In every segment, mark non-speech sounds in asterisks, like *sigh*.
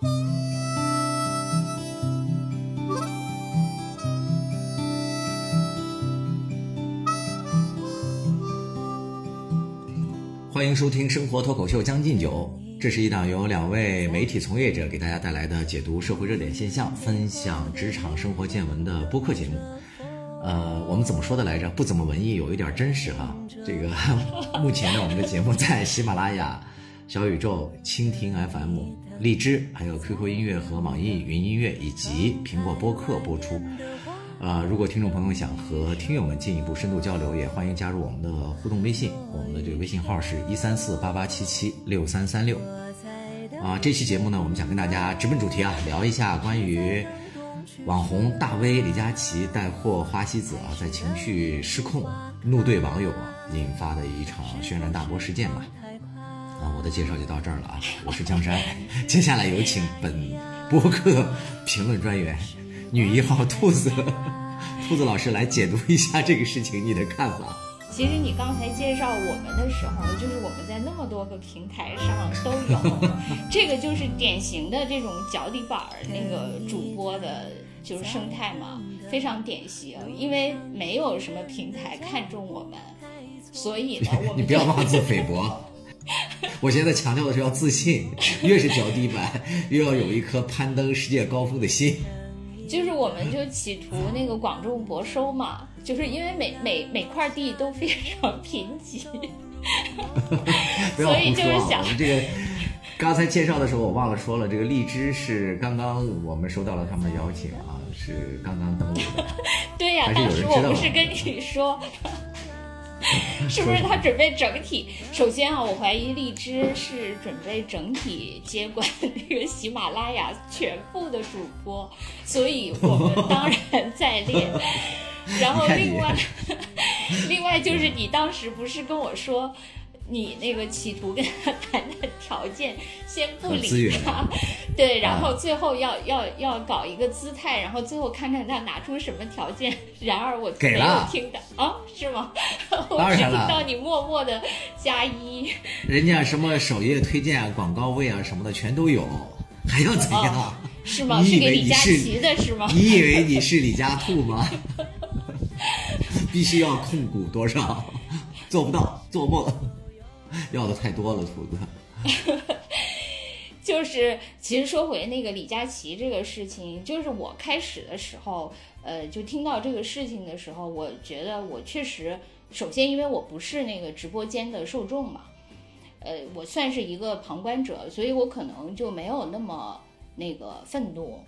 欢迎收听《生活脱口秀》将进酒，这是一档由两位媒体从业者给大家带来的解读社会热点现象、分享职场生活见闻的播客节目。呃，我们怎么说的来着？不怎么文艺，有一点真实哈。这个 *laughs* 目前呢，我们的节目在喜马拉雅、小宇宙、蜻蜓 FM、荔枝、还有 QQ 音乐和网易云音乐以及苹果播客播出。呃，如果听众朋友想和听友们进一步深度交流，也欢迎加入我们的互动微信，我们的这个微信号是一三四八八七七六三三六。啊，这期节目呢，我们想跟大家直奔主题啊，聊一下关于网红大 V 李佳琦带货花西子啊，在情绪失控怒对网友啊，引发的一场轩然大波事件吧。啊，我的介绍就到这儿了啊，我是江山，接下来有请本播客评论专员。女一号兔子，兔子老师来解读一下这个事情，你的看法？其实你刚才介绍我们的时候，就是我们在那么多个平台上都有，这个就是典型的这种脚底板儿那个主播的，就是生态嘛，非常典型。因为没有什么平台看中我们，所以呢，我们你不要妄自菲薄。*laughs* 我现在强调的是要自信，越是脚底板，越要有一颗攀登世界高峰的心。就是我们就企图那个广种博收嘛，就是因为每每每块地都非常贫瘠，所以就是想这个。刚才介绍的时候我忘了说了，这个荔枝是刚刚我们收到了他们的邀请啊，是刚刚登录的。*laughs* 对呀，当时我不是跟你说。*laughs* 是不是他准备整体？首先啊，我怀疑荔枝是准备整体接管那个喜马拉雅全部的主播，所以我们当然在列。*laughs* 然后另外，*laughs* 另外就是你当时不是跟我说。你那个企图跟他谈的条件，先不理他，对，然后最后要要要搞一个姿态，然后最后看看他拿出什么条件。然而我没有听到啊，是吗？*laughs* 我只听到你默默的加一。人家什么首页推荐啊、广告位啊什么的全都有，还要怎样？是吗？是给李佳琦的是吗？你以为你是李佳兔吗？*laughs* 必须要控股多少？*laughs* 做不到，做梦。要的太多了，兔子。*laughs* 就是，其实说回那个李佳琦这个事情，就是我开始的时候，呃，就听到这个事情的时候，我觉得我确实，首先因为我不是那个直播间的受众嘛，呃，我算是一个旁观者，所以我可能就没有那么那个愤怒，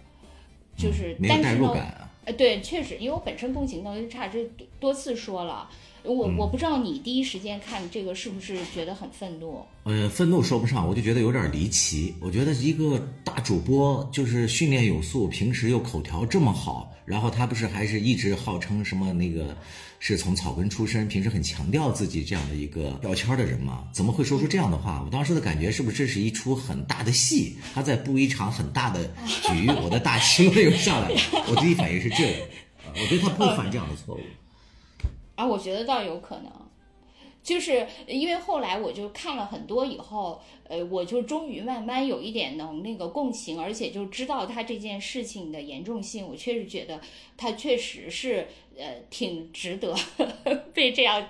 就是，但是呢，呃，对，确实，因为我本身共情能力差，这多次说了。我我不知道你第一时间看这个是不是觉得很愤怒？呃，愤怒说不上，我就觉得有点离奇。我觉得一个大主播就是训练有素，平时又口条这么好，然后他不是还是一直号称什么那个是从草根出身，平时很强调自己这样的一个标签的人吗？怎么会说出这样的话？我当时的感觉是不是这是一出很大的戏？他在布一场很大的局，*laughs* 我的大期望又上来了。我第一反应是这个，我觉得他不会犯这样的错误。啊，我觉得倒有可能，就是因为后来我就看了很多以后，呃，我就终于慢慢有一点能那个共情，而且就知道他这件事情的严重性。我确实觉得他确实是呃挺值得 *laughs* 被这样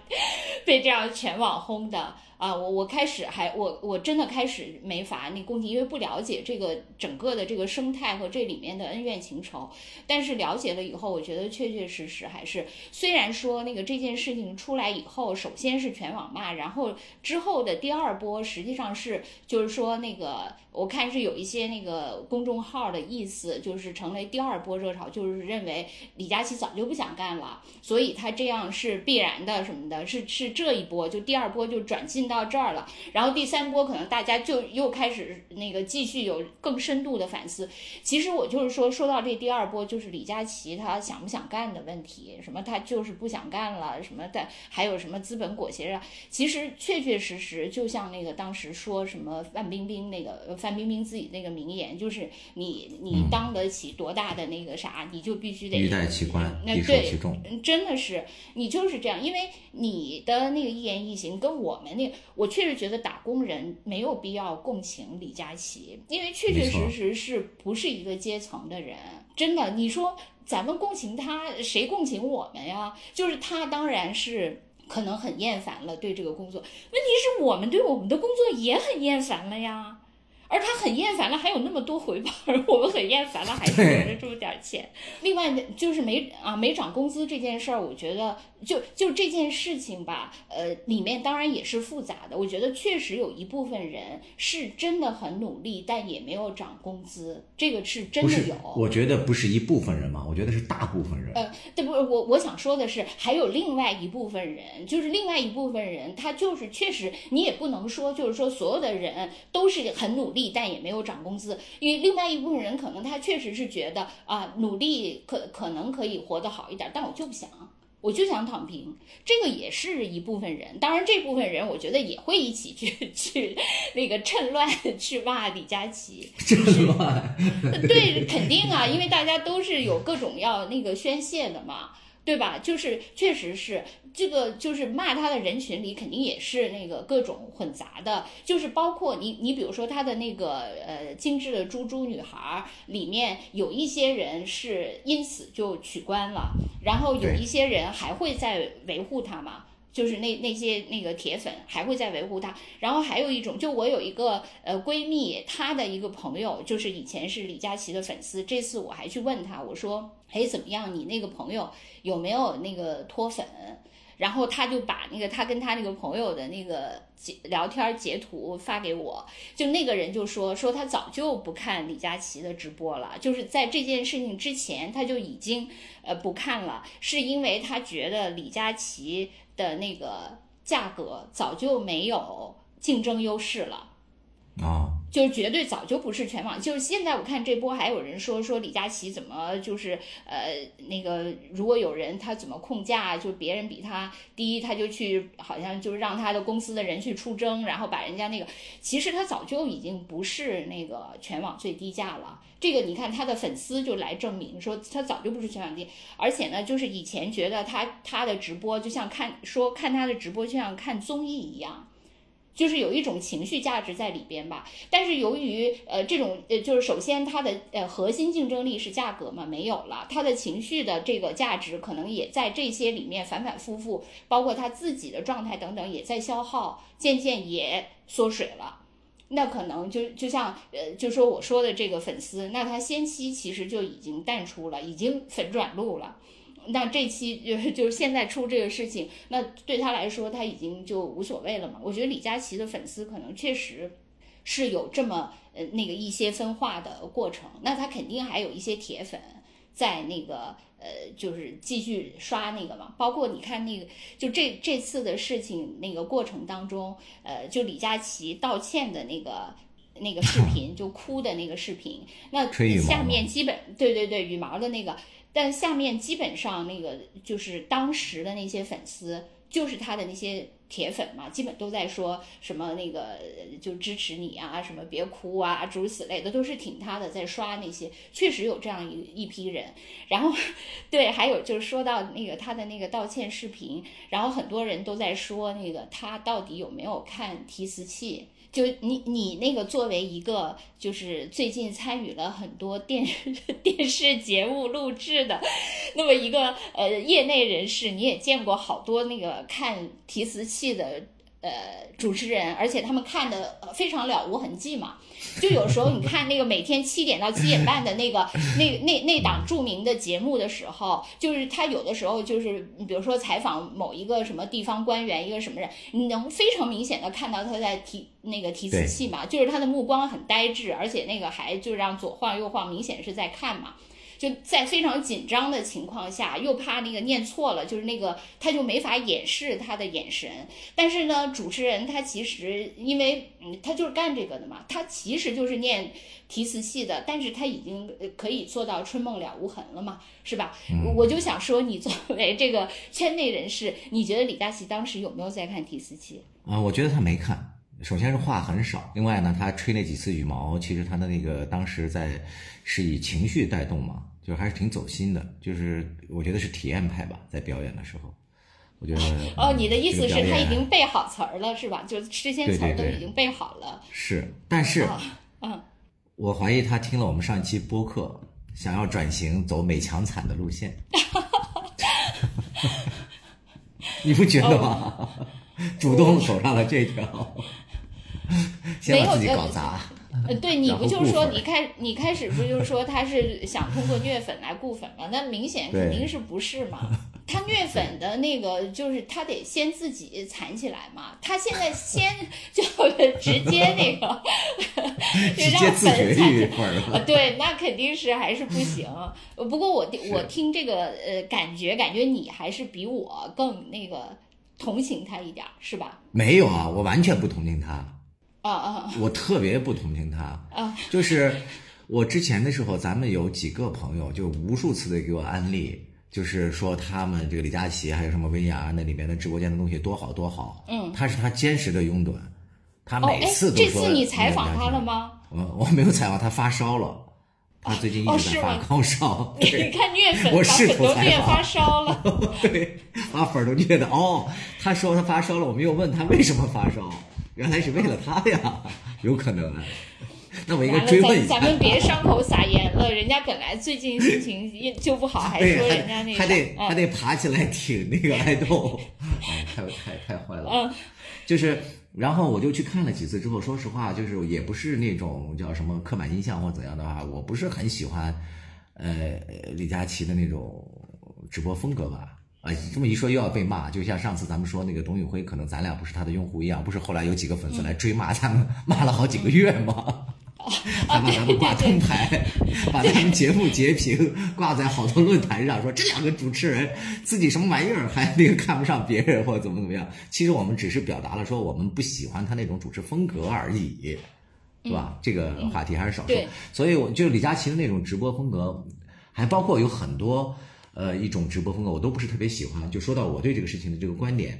被这样全网轰的。啊，我我开始还我我真的开始没法那共情，因为不了解这个整个的这个生态和这里面的恩怨情仇。但是了解了以后，我觉得确确实实还是，虽然说那个这件事情出来以后，首先是全网骂，然后之后的第二波实际上是就是说那个我看是有一些那个公众号的意思，就是成为第二波热潮，就是认为李佳琦早就不想干了，所以他这样是必然的什么的，是是这一波就第二波就转进。到这儿了，然后第三波可能大家就又开始那个继续有更深度的反思。其实我就是说，说到这第二波，就是李佳琦他想不想干的问题，什么他就是不想干了，什么的，还有什么资本裹挟啊。其实确确实实，就像那个当时说什么范冰冰那个范冰冰自己那个名言，就是你你当得起多大的那个啥，你就必须得欲戴其冠，必受其重。真的是你就是这样，因为你的那个一言一行跟我们那个。我确实觉得打工人没有必要共情李佳琦，因为确确实实是不是一个阶层的人。真的，你说咱们共情他，谁共情我们呀？就是他当然是。可能很厌烦了对这个工作，问题是我们对我们的工作也很厌烦了呀。而他很厌烦了，还有那么多回报，而 *laughs* 我们很厌烦了，还是留着这么点儿钱。另外呢，就是没啊没涨工资这件事儿，我觉得就就这件事情吧，呃，里面当然也是复杂的。我觉得确实有一部分人是真的很努力，但也没有涨工资，这个是真的有。，我觉得不是一部分人嘛，我觉得是大部分人。呃，对不？我我想说的是，还有另外一部分人，就是另外一部分人，他就是确实，你也不能说，就是说所有的人都是很努力，但也没有涨工资，因为另外一部分人可能他确实是觉得啊，努力可可能可以活得好一点，但我就不想。我就想躺平，这个也是一部分人。当然，这部分人我觉得也会一起去去那个趁乱去骂李佳琦。趁乱，对，肯定啊，因为大家都是有各种要那个宣泄的嘛，对吧？就是确实是这个，就是骂他的人群里肯定也是那个各种混杂的，就是包括你，你比如说他的那个呃精致的猪猪女孩儿里面有一些人是因此就取关了，然后有一些人还会在维护他嘛。就是那那些那个铁粉还会在维护他，然后还有一种，就我有一个呃闺蜜，她的一个朋友，就是以前是李佳琦的粉丝，这次我还去问她，我说，哎怎么样，你那个朋友有没有那个脱粉？然后她就把那个她跟她那个朋友的那个截聊天截图发给我，就那个人就说说他早就不看李佳琦的直播了，就是在这件事情之前他就已经呃不看了，是因为他觉得李佳琦的那个价格早就没有竞争优势了。啊，就是绝对早就不是全网，就是现在我看这波还有人说说李佳琦怎么就是呃那个如果有人他怎么控价，就别人比他低，他就去好像就是让他的公司的人去出征，然后把人家那个，其实他早就已经不是那个全网最低价了。这个你看他的粉丝就来证明说他早就不是全网第一，而且呢，就是以前觉得他他的直播就像看说看他的直播就像看综艺一样。就是有一种情绪价值在里边吧，但是由于呃这种呃就是首先它的呃核心竞争力是价格嘛没有了，它的情绪的这个价值可能也在这些里面反反复复，包括他自己的状态等等也在消耗，渐渐也缩水了。那可能就就像呃，就说我说的这个粉丝，那他先期其实就已经淡出了，已经粉转路了。那这期就是就是现在出这个事情，那对他来说他已经就无所谓了嘛。我觉得李佳琦的粉丝可能确实是有这么呃那个一些分化的过程，那他肯定还有一些铁粉在那个呃就是继续刷那个嘛。包括你看那个就这这次的事情那个过程当中，呃，就李佳琦道歉的那个。那个视频就哭的那个视频，那下面基本对对对羽毛的那个，但下面基本上那个就是当时的那些粉丝，就是他的那些铁粉嘛，基本都在说什么那个就支持你啊，什么别哭啊，诸如此类的，都是挺他的，在刷那些，确实有这样一一批人。然后，*laughs* 对，还有就是说到那个他的那个道歉视频，然后很多人都在说那个他到底有没有看提词器。就你你那个作为一个就是最近参与了很多电视 *laughs* 电视节目录制的那么一个呃业内人士，你也见过好多那个看提词器的呃主持人，而且他们看的呃非常了无痕迹嘛。就有时候你看那个每天七点到七点半的那个那那那档著名的节目的时候，就是他有的时候就是比如说采访某一个什么地方官员，一个什么人，你能非常明显的看到他在提那个提词器嘛，就是他的目光很呆滞，而且那个还就让左晃右晃，明显是在看嘛。就在非常紧张的情况下，又怕那个念错了，就是那个他就没法掩饰他的眼神。但是呢，主持人他其实因为嗯，他就是干这个的嘛，他其实就是念提词器的，但是他已经呃可以做到春梦了无痕了嘛，是吧？我就想说，你作为这个圈内人士，你觉得李佳琦当时有没有在看提词器？啊，我觉得他没看。首先是话很少，另外呢，他吹那几次羽毛，其实他的那个当时在是以情绪带动嘛，就还是挺走心的。就是我觉得是体验派吧，在表演的时候，我觉得 *laughs* 哦，你的意思是他已经背好词儿了，是吧？就这些词儿都已经背好了。是，但是啊嗯，我怀疑他听了我们上一期播客，想要转型走美强惨的路线，*laughs* 你不觉得吗？哦主动走上了这条，先把自己搞砸。*laughs* 呃，对，你不就是说你开你开始不就是说他是想通过虐粉来固粉吗？那明显肯定是不是嘛？*laughs* 他虐粉的那个就是他得先自己攒起来嘛，他现在先就直接那个 *laughs* 直接让自绝粉惨于起粉儿对，那肯定是还是不行。呃不过我听我听这个呃感觉，感觉你还是比我更那个同情他一点儿，是吧？没有啊，我完全不同情他，啊啊我特别不同情他。啊！*laughs* 就是我之前的时候，咱们有几个朋友就无数次的给我安利，就是说他们这个李佳琦还有什么薇娅那里面的直播间的东西多好多好。嗯，他是他坚实的拥趸，他哦，每哎次，都说。这次你采访他了？吗？我我没有采访他，发烧了，他最近一哦直在发高烧。*laughs* 你看虐粉 *laughs* 我把试图采粉都虐发烧了。*laughs* 对，把粉儿都虐的哦。他说他发烧了，我没有问他为什么发烧，原来是为了他呀，有可能啊。那我应该，追问一下。咱咱们别伤口撒盐了，人家本来最近心情就不好，还，说人家那还得，嗯还得爬起来挺那个爱豆，哎，太太太坏了。嗯就是，然后我就去看了几次之后，说实话，就是也不是那种叫什么刻板印象或怎样的话，我不是很喜欢，呃，李佳琦的那种直播风格吧。啊，这么一说又要被骂，就像上次咱们说那个董宇辉，可能咱俩不是他的用户一样，不是后来有几个粉丝来追骂他们，骂了好几个月吗？还把咱们挂灯牌，把咱们节目截屏挂在好多论坛上，说这两个主持人自己什么玩意儿，还那个看不上别人或者怎么怎么样。其实我们只是表达了说我们不喜欢他那种主持风格而已，是吧？这个话题还是少说对。所以我就李佳琦的那种直播风格，还包括有很多呃一种直播风格，我都不是特别喜欢。就说到我对这个事情的这个观点，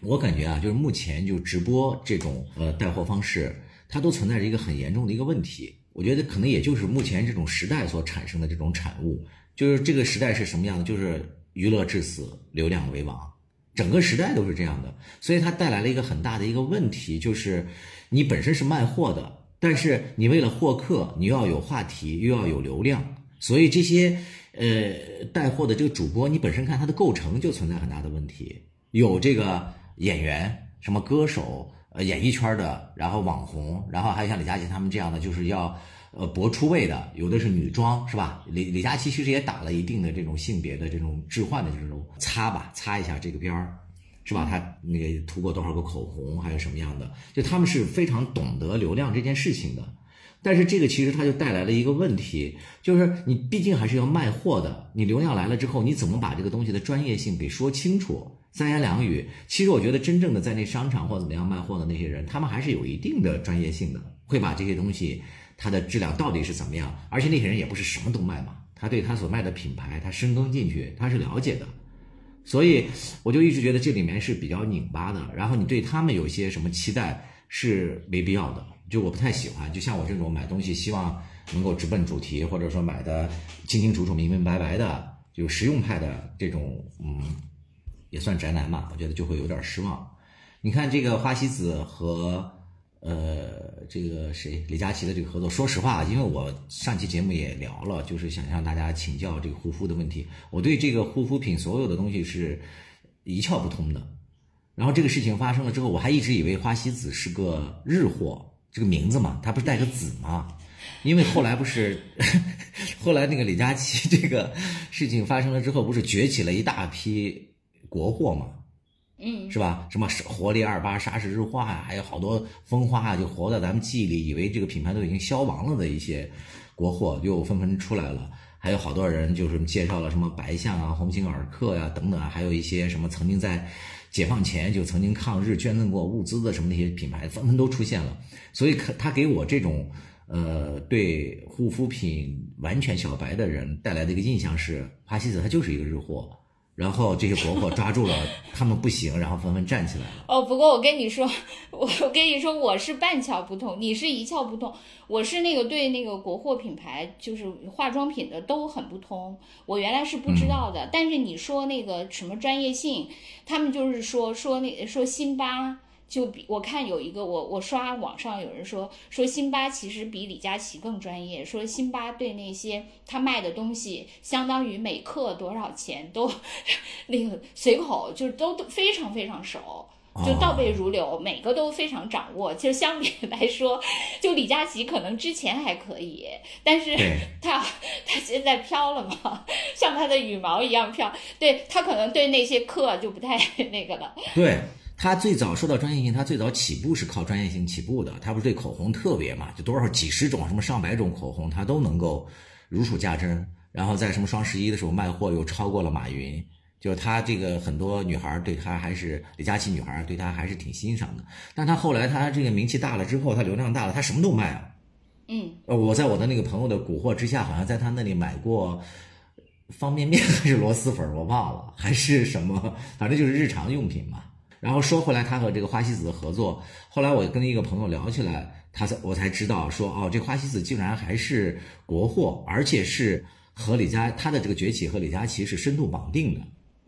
我感觉啊，就是目前就直播这种呃带货方式，它都存在着一个很严重的一个问题。我觉得可能也就是目前这种时代所产生的这种产物，就是这个时代是什么样的？就是娱乐至死，流量为王，整个时代都是这样的。所以它带来了一个很大的一个问题，就是你本身是卖货的，但是你为了获客，你又要有话题，又要有流量，所以这些呃带货的这个主播，你本身看它的构成就存在很大的问题，有这个演员、什么歌手、呃演艺圈的，然后网红，然后还有像李佳琦他们这样的，就是要呃博出位的，有的是女装，是吧？李李佳琦其实也打了一定的这种性别的这种置换的这种擦吧，擦一下这个边儿。是吧？他那个涂过多少个口红，还有什么样的？就他们是非常懂得流量这件事情的。但是这个其实它就带来了一个问题，就是你毕竟还是要卖货的，你流量来了之后，你怎么把这个东西的专业性给说清楚？三言两语，其实我觉得真正的在那商场或怎么样卖货的那些人，他们还是有一定的专业性的，会把这些东西它的质量到底是怎么样，而且那些人也不是什么都卖嘛，他对他所卖的品牌，他深耕进去，他是了解的。所以我就一直觉得这里面是比较拧巴的，然后你对他们有些什么期待是没必要的，就我不太喜欢。就像我这种买东西希望能够直奔主题，或者说买的清清楚楚、明明白白的，就实用派的这种，嗯，也算宅男嘛，我觉得就会有点失望。你看这个花西子和呃这个谁李佳琦的这个合作，说实话，因为我上期节目也聊了，就是想向大家请教这个护肤的问题。我对这个护肤品所有的东西是一窍不通的。然后这个事情发生了之后，我还一直以为花西子是个日货，这个名字嘛，它不是带个子吗？因为后来不是，*laughs* 后来那个李佳琦这个事情发生了之后，不是崛起了一大批国货嘛？嗯，是吧？什么活力二八、沙石日化呀，还有好多风花啊，就活在咱们记忆里，以为这个品牌都已经消亡了的一些国货，又纷纷出来了。还有好多人就是介绍了什么白象啊、鸿星尔克呀、等等啊，还有一些什么曾经在解放前就曾经抗日捐赠过物资的什么那些品牌，纷纷都出现了。所以可他给我这种呃对护肤品完全小白的人带来的一个印象是，花西子它就是一个日货。然后这些国货抓住了他们不行，然后纷纷站起来了。*laughs* 哦，不过我跟你说，我我跟你说，我是半窍不通，你是一窍不通。我是那个对那个国货品牌，就是化妆品的都很不通。我原来是不知道的，但是你说那个什么专业性，他们就是说说那说辛巴。就比我看有一个我我刷网上有人说说辛巴其实比李佳琦更专业，说辛巴对那些他卖的东西相当于每克多少钱都 *laughs* 那个随口就都都非常非常熟，就倒背如流，每个都非常掌握。其实相比来说，就李佳琦可能之前还可以，但是 *laughs* 他他现在飘了嘛，像他的羽毛一样飘，对他可能对那些课就不太 *laughs* 那个了。对。他最早说到专业性，他最早起步是靠专业性起步的。他不是对口红特别嘛，就多少几十种、什么上百种口红，他都能够如数家珍。然后在什么双十一的时候卖货又超过了马云，就是他这个很多女孩对他还是李佳琦女孩对他还是挺欣赏的。但他后来他这个名气大了之后，他流量大了，他什么都卖啊。嗯，呃，我在我的那个朋友的蛊惑之下，好像在他那里买过方便面还是螺蛳粉，我忘了，还是什么，反正就是日常用品嘛。然后说回来，他和这个花西子的合作，后来我跟一个朋友聊起来，他才我才知道说，哦，这花西子竟然还是国货，而且是和李佳他的这个崛起和李佳琦是深度绑定的。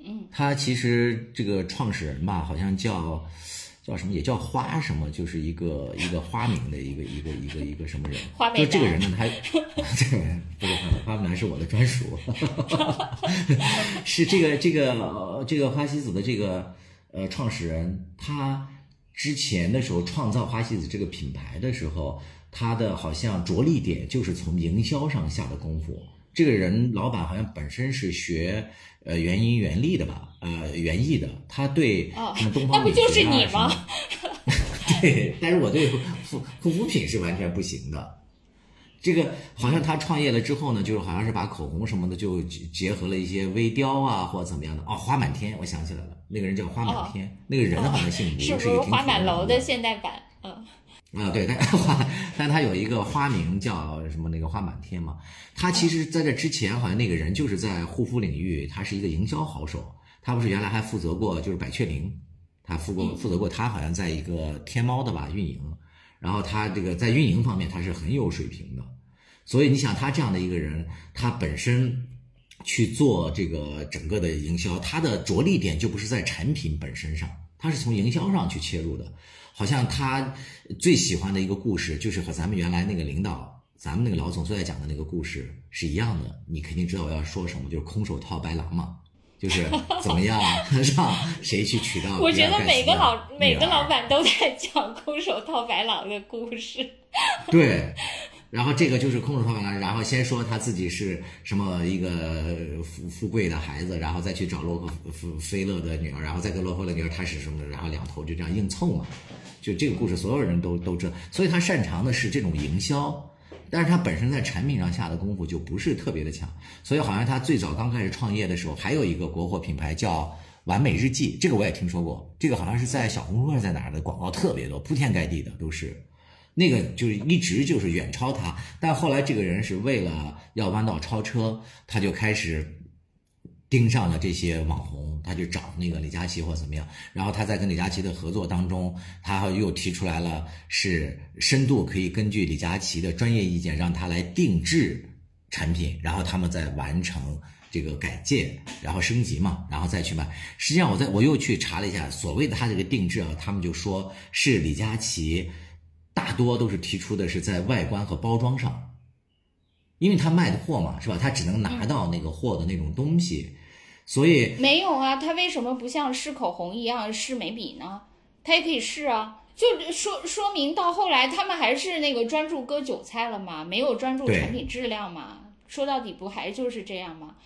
嗯，他其实这个创始人吧，好像叫叫什么，也叫花什么，就是一个一个花名的一个一个一个一个什么人。*laughs* 花就这个人呢，他这个人不是花花美男是我的专属 *laughs* *laughs* 是这个这个这个花西子的这个。呃，创始人他之前的时候创造花西子这个品牌的时候，他的好像着力点就是从营销上下的功夫。这个人老板好像本身是学呃元音元力的吧，呃园艺的，他对什么东方美学啊什么，*laughs* 对，但是我对护护肤品是完全不行的。这个好像他创业了之后呢，就是好像是把口红什么的就结合了一些微雕啊，或者怎么样的哦。花满天，我想起来了，那个人叫花满天，那个人好像姓吴，是不是花满楼的现代版？嗯，啊对，但花，但他有一个花名叫什么？那个花满天嘛。他其实在这之前，好像那个人就是在护肤领域，他是一个营销好手。他不是原来还负责过就是百雀羚，他负过负责过，他好像在一个天猫的吧运营。然后他这个在运营方面他是很有水平的，所以你想他这样的一个人，他本身去做这个整个的营销，它的着力点就不是在产品本身上，它是从营销上去切入的。好像他最喜欢的一个故事，就是和咱们原来那个领导，咱们那个老总最爱讲的那个故事是一样的。你肯定知道我要说什么，就是空手套白狼嘛。就是 *laughs* 怎么样让谁去取到？我觉得每个老每个老板都在讲空手套白狼的故事。对，然后这个就是空手套白狼，然后先说他自己是什么一个富富贵的孩子，然后再去找洛克菲勒的女儿，然后再跟洛克菲勒女儿他是什么，然后两头就这样硬凑嘛。就这个故事，所有人都都知道，所以他擅长的是这种营销。但是他本身在产品上下的功夫就不是特别的强，所以好像他最早刚开始创业的时候，还有一个国货品牌叫完美日记，这个我也听说过，这个好像是在小红书上在哪儿的广告特别多，铺天盖地的都是，那个就是一直就是远超他，但后来这个人是为了要弯道超车，他就开始。盯上了这些网红，他就找那个李佳琦或怎么样，然后他在跟李佳琦的合作当中，他又提出来了是深度可以根据李佳琦的专业意见让他来定制产品，然后他们再完成这个改建，然后升级嘛，然后再去卖。实际上我在我又去查了一下，所谓的他这个定制啊，他们就说是李佳琦大多都是提出的是在外观和包装上，因为他卖的货嘛，是吧？他只能拿到那个货的那种东西。所以没有啊，他为什么不像试口红一样试眉笔呢？他也可以试啊，就说说明到后来他们还是那个专注割韭菜了嘛，没有专注产品质量嘛。说到底不还就是这样吗？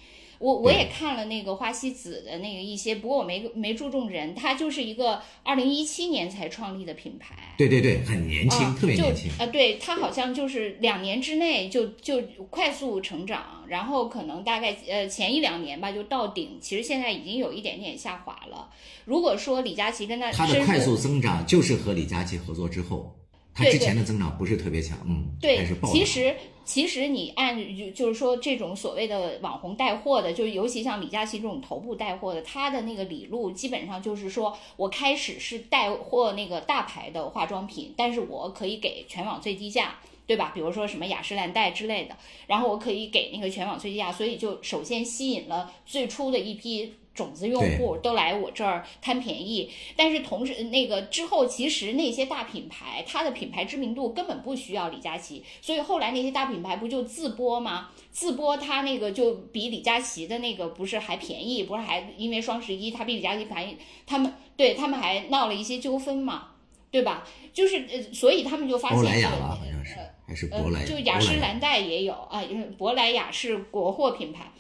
我我也看了那个花西子的那个一些，不过我没没注重人，它就是一个二零一七年才创立的品牌。对对对，很年轻，特别年轻。啊，对，它好像就是两年之内就就快速成长，然后可能大概呃前一两年吧就到顶，其实现在已经有一点点下滑了。如果说李佳琦跟他他的快速增长就是和李佳琦合作之后。它之前的增长不是特别强，嗯，对其实其实你按就就是说这种所谓的网红带货的，就是尤其像李佳琦这种头部带货的，他的那个理路基本上就是说我开始是带货那个大牌的化妆品，但是我可以给全网最低价。对吧？比如说什么雅诗兰黛之类的，然后我可以给那个全网最低价，所以就首先吸引了最初的一批种子用户都来我这儿贪便宜。但是同时，那个之后其实那些大品牌，它的品牌知名度根本不需要李佳琦，所以后来那些大品牌不就自播吗？自播它那个就比李佳琦的那个不是还便宜，不是还因为双十一它比李佳琦便宜，他们对他们还闹了一些纠纷嘛，对吧？就是呃，所以他们就发现欧莱雅这个吧，好像是还是呃珀莱，就雅诗兰黛也有啊，因为珀莱雅是国货品牌。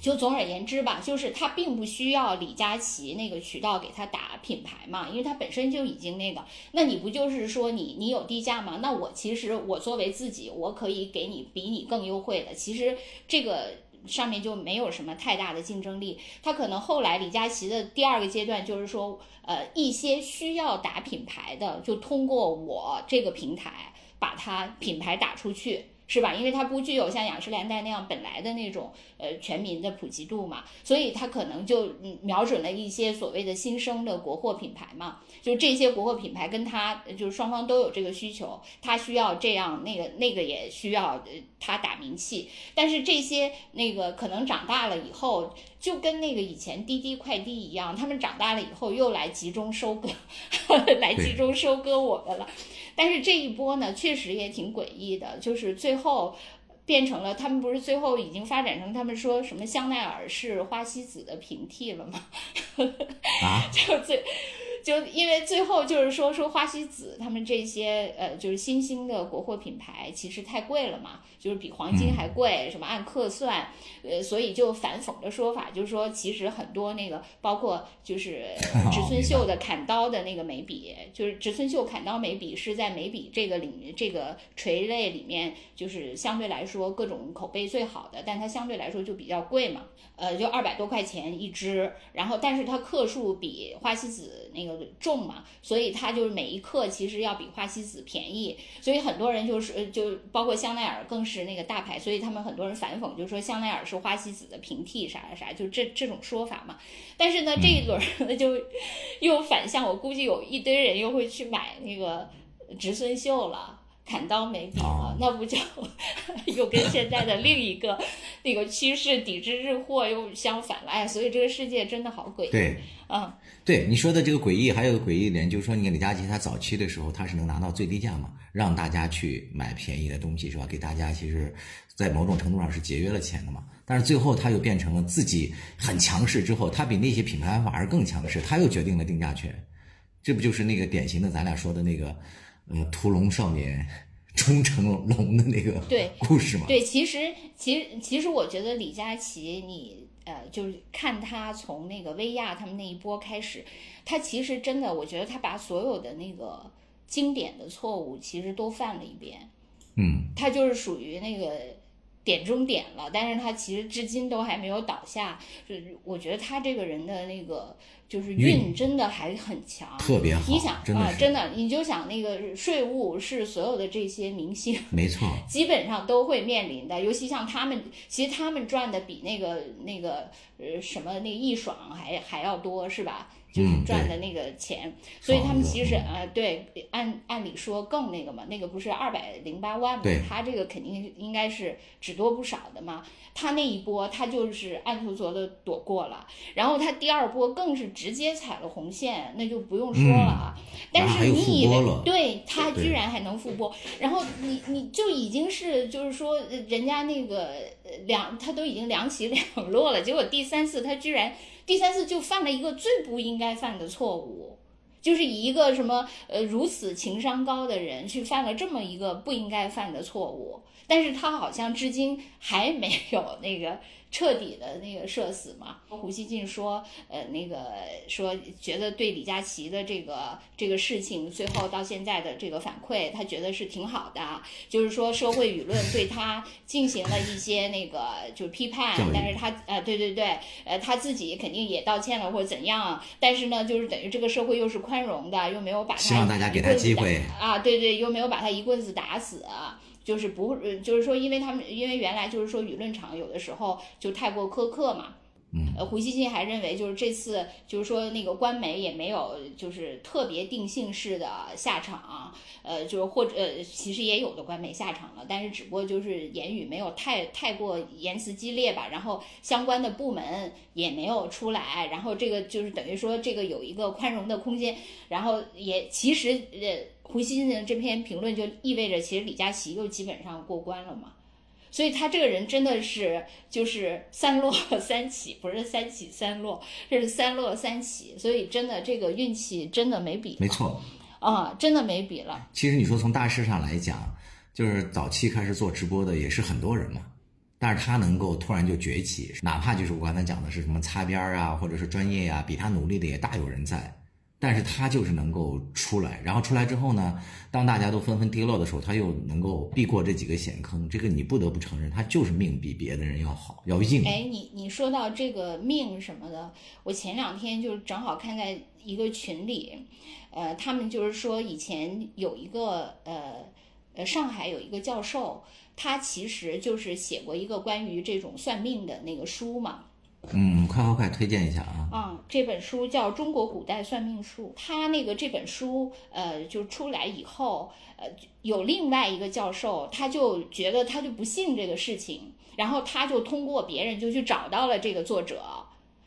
就总而言之吧，就是他并不需要李佳琦那个渠道给他打品牌嘛，因为他本身就已经那个。那你不就是说你你有低价吗？那我其实我作为自己，我可以给你比你更优惠的。其实这个上面就没有什么太大的竞争力。他可能后来李佳琦的第二个阶段就是说，呃，一些需要打品牌的，就通过我这个平台把它品牌打出去。是吧？因为它不具有像雅诗兰黛那样本来的那种呃全民的普及度嘛，所以它可能就嗯瞄准了一些所谓的新生的国货品牌嘛，就这些国货品牌跟它呃就是双方都有这个需求，它需要这样，那个那个也需要呃它打名气，但是这些那个可能长大了以后，就跟那个以前滴滴快递一样，他们长大了以后又来集中收割，*laughs* 来集中收割我们了。但是这一波呢，确实也挺诡异的，就是最后变成了他们不是最后已经发展成他们说什么香奈儿是花西子的平替了吗？*laughs* 啊，就最就因为最后就是说说花西子他们这些呃就是新兴的国货品牌其实太贵了嘛，就是比黄金还贵，什么按克算，呃，所以就反讽的说法就是说其实很多那个包括就是 *laughs* 植村秀的砍刀的那个眉笔，就是植村秀砍刀眉笔是在眉笔这个领域这个垂类里面就是相对来说各种口碑最好的，但它相对来说就比较贵嘛，呃，就二百多块钱一支，然后但是它克数比花西子那个重嘛，所以它就是每一克其实要比花西子便宜，所以很多人就是呃就包括香奈儿更是那个大牌，所以他们很多人反讽，就说香奈儿是花西子的平替啥啥啥，就这这种说法嘛。但是呢，这一轮儿就又反向，我估计有一堆人又会去买那个植村秀了。砍刀眉笔了哦，那不就 *laughs* 又跟现在的另一个那个趋势抵制日货又相反了？哎，所以这个世界真的好诡异。对。嗯，对你说的这个诡异，还有个诡异一点，就是说，你看李佳琦他早期的时候，他是能拿到最低价嘛，让大家去买便宜的东西，是吧？给大家其实，在某种程度上是节约了钱的嘛。但是最后他又变成了自己很强势之后，他比那些品牌反而更强势，他又决定了定价权，这不就是那个典型的咱俩说的那个，呃，屠龙少年终成龙的那个对故事嘛？对，其实其实其实我觉得李佳琦，你呃，就是看他从那个薇娅他们那一波开始，他其实真的，我觉得他把所有的那个经典的错误其实都犯了一遍。嗯，他就是属于那个点中点了，但是他其实至今都还没有倒下。就是我觉得他这个人的那个就是运运真的还很强，特别好你想啊，真的是真的，你就想那个税务是所有的这些明星没错，*laughs* 基本上都会面临的，尤其像他们，其实他们赚的比那个那个呃什么那个易爽还还要多，是吧？就是嗯赚的那个钱，所以他们其实爽呃对，按按理说更那个嘛，那个不是二百零八万嘛，他这个肯定应该是只多不少的嘛。他那一波他就是暗搓搓的躲过了，然后他第二波更是直接踩了红线，那就不用说了啊。但是你以为对他居然还能复播，然后你你就已经是就是说呃人家那个呃两他都已经两起两落了，结果第三次他居然第三次就犯了一个最不应该犯的错误。就是以一个什么呃如此情商高的人去犯了这么一个不应该犯的错误，但是他好像至今还没有那个彻底的那个社死嘛。胡锡进说，呃，那个说觉得对李佳琦的这个这个事情，最后到现在的这个反馈，他觉得是挺好的，就是说社会舆论对他进行了一些那个就是批判，但是他呃，对对对，呃，他自己肯定也道歉了或者怎样，但是呢，就是等于这个社会又是宽容的，又没有把他希望大家给他机会啊，对对，又没有把他一棍子打死。就是不，就是说，因为他们因为原来就是说舆论场有的时候就太过苛刻嘛。嗯。呃，胡锡进还认为，就是这次就是说那个官媒也没有就是特别定性式的下场，呃，就是或者呃，其实也有的官媒下场了，但是只不过就是言语没有太太过言辞激烈吧，然后相关的部门也没有出来，然后这个就是等于说这个有一个宽容的空间，然后也其实呃。胡锡进的这篇评论就意味着，其实李佳琦又基本上过关了嘛，所以他这个人真的是就是三落三起，不是三起三落，这是三落三起，所以真的这个运气真的没比，没错，啊，真的没比了。其实你说从大势上来讲，就是早期开始做直播的也是很多人嘛，但是他能够突然就崛起，哪怕就是我刚才讲的是什么擦边啊，或者是专业呀，比他努力的也大有人在。但是他就是能够出来，然后出来之后呢，当大家都纷纷跌落的时候，他又能够避过这几个险坑。这个你不得不承认，他就是命比别的人要好，要硬。哎，你你说到这个命什么的，我前两天就是正好看在一个群里，呃，他们就是说以前有一个呃呃上海有一个教授，他其实就是写过一个关于这种算命的那个书嘛。嗯，快快快，推荐一下啊！啊，这本书叫《中国古代算命术》。他那个这本书，呃，就出来以后，呃，有另外一个教授，他就觉得他就不信这个事情，然后他就通过别人就去找到了这个作者，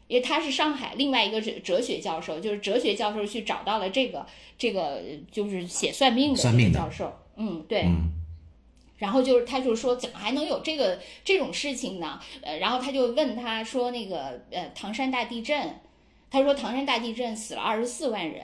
因为他是上海另外一个哲哲学教授，就是哲学教授去找到了这个这个就是写算命的算命教授。嗯，对。然后就是，他就说，怎么还能有这个这种事情呢？呃，然后他就问他说，那个呃，唐山大地震，他说唐山大地震死了二十四万人，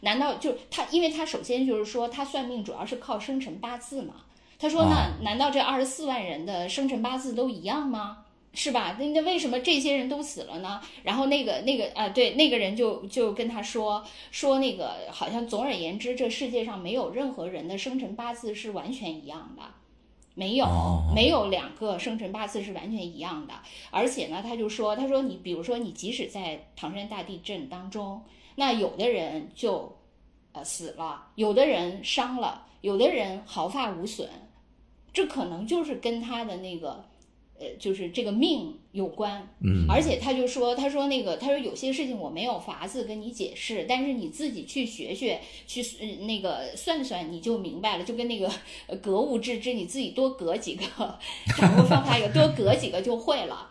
难道就他？因为他首先就是说，他算命主要是靠生辰八字嘛。他说，那难道这二十四万人的生辰八字都一样吗？是吧？那那为什么这些人都死了呢？然后那个那个啊，对，那个人就就跟他说说那个，好像总而言之，这世界上没有任何人的生辰八字是完全一样的。没有，没有两个生辰八字是完全一样的。而且呢，他就说，他说你比如说你即使在唐山大地震当中，那有的人就，呃死了，有的人伤了，有的人毫发无损，这可能就是跟他的那个。呃，就是这个命有关，嗯，而且他就说，他说那个，他说有些事情我没有法子跟你解释，但是你自己去学学，去那个算算，你就明白了，就跟那个格物致知，你自己多格几个，*laughs* 掌握方法有多格几个就会了。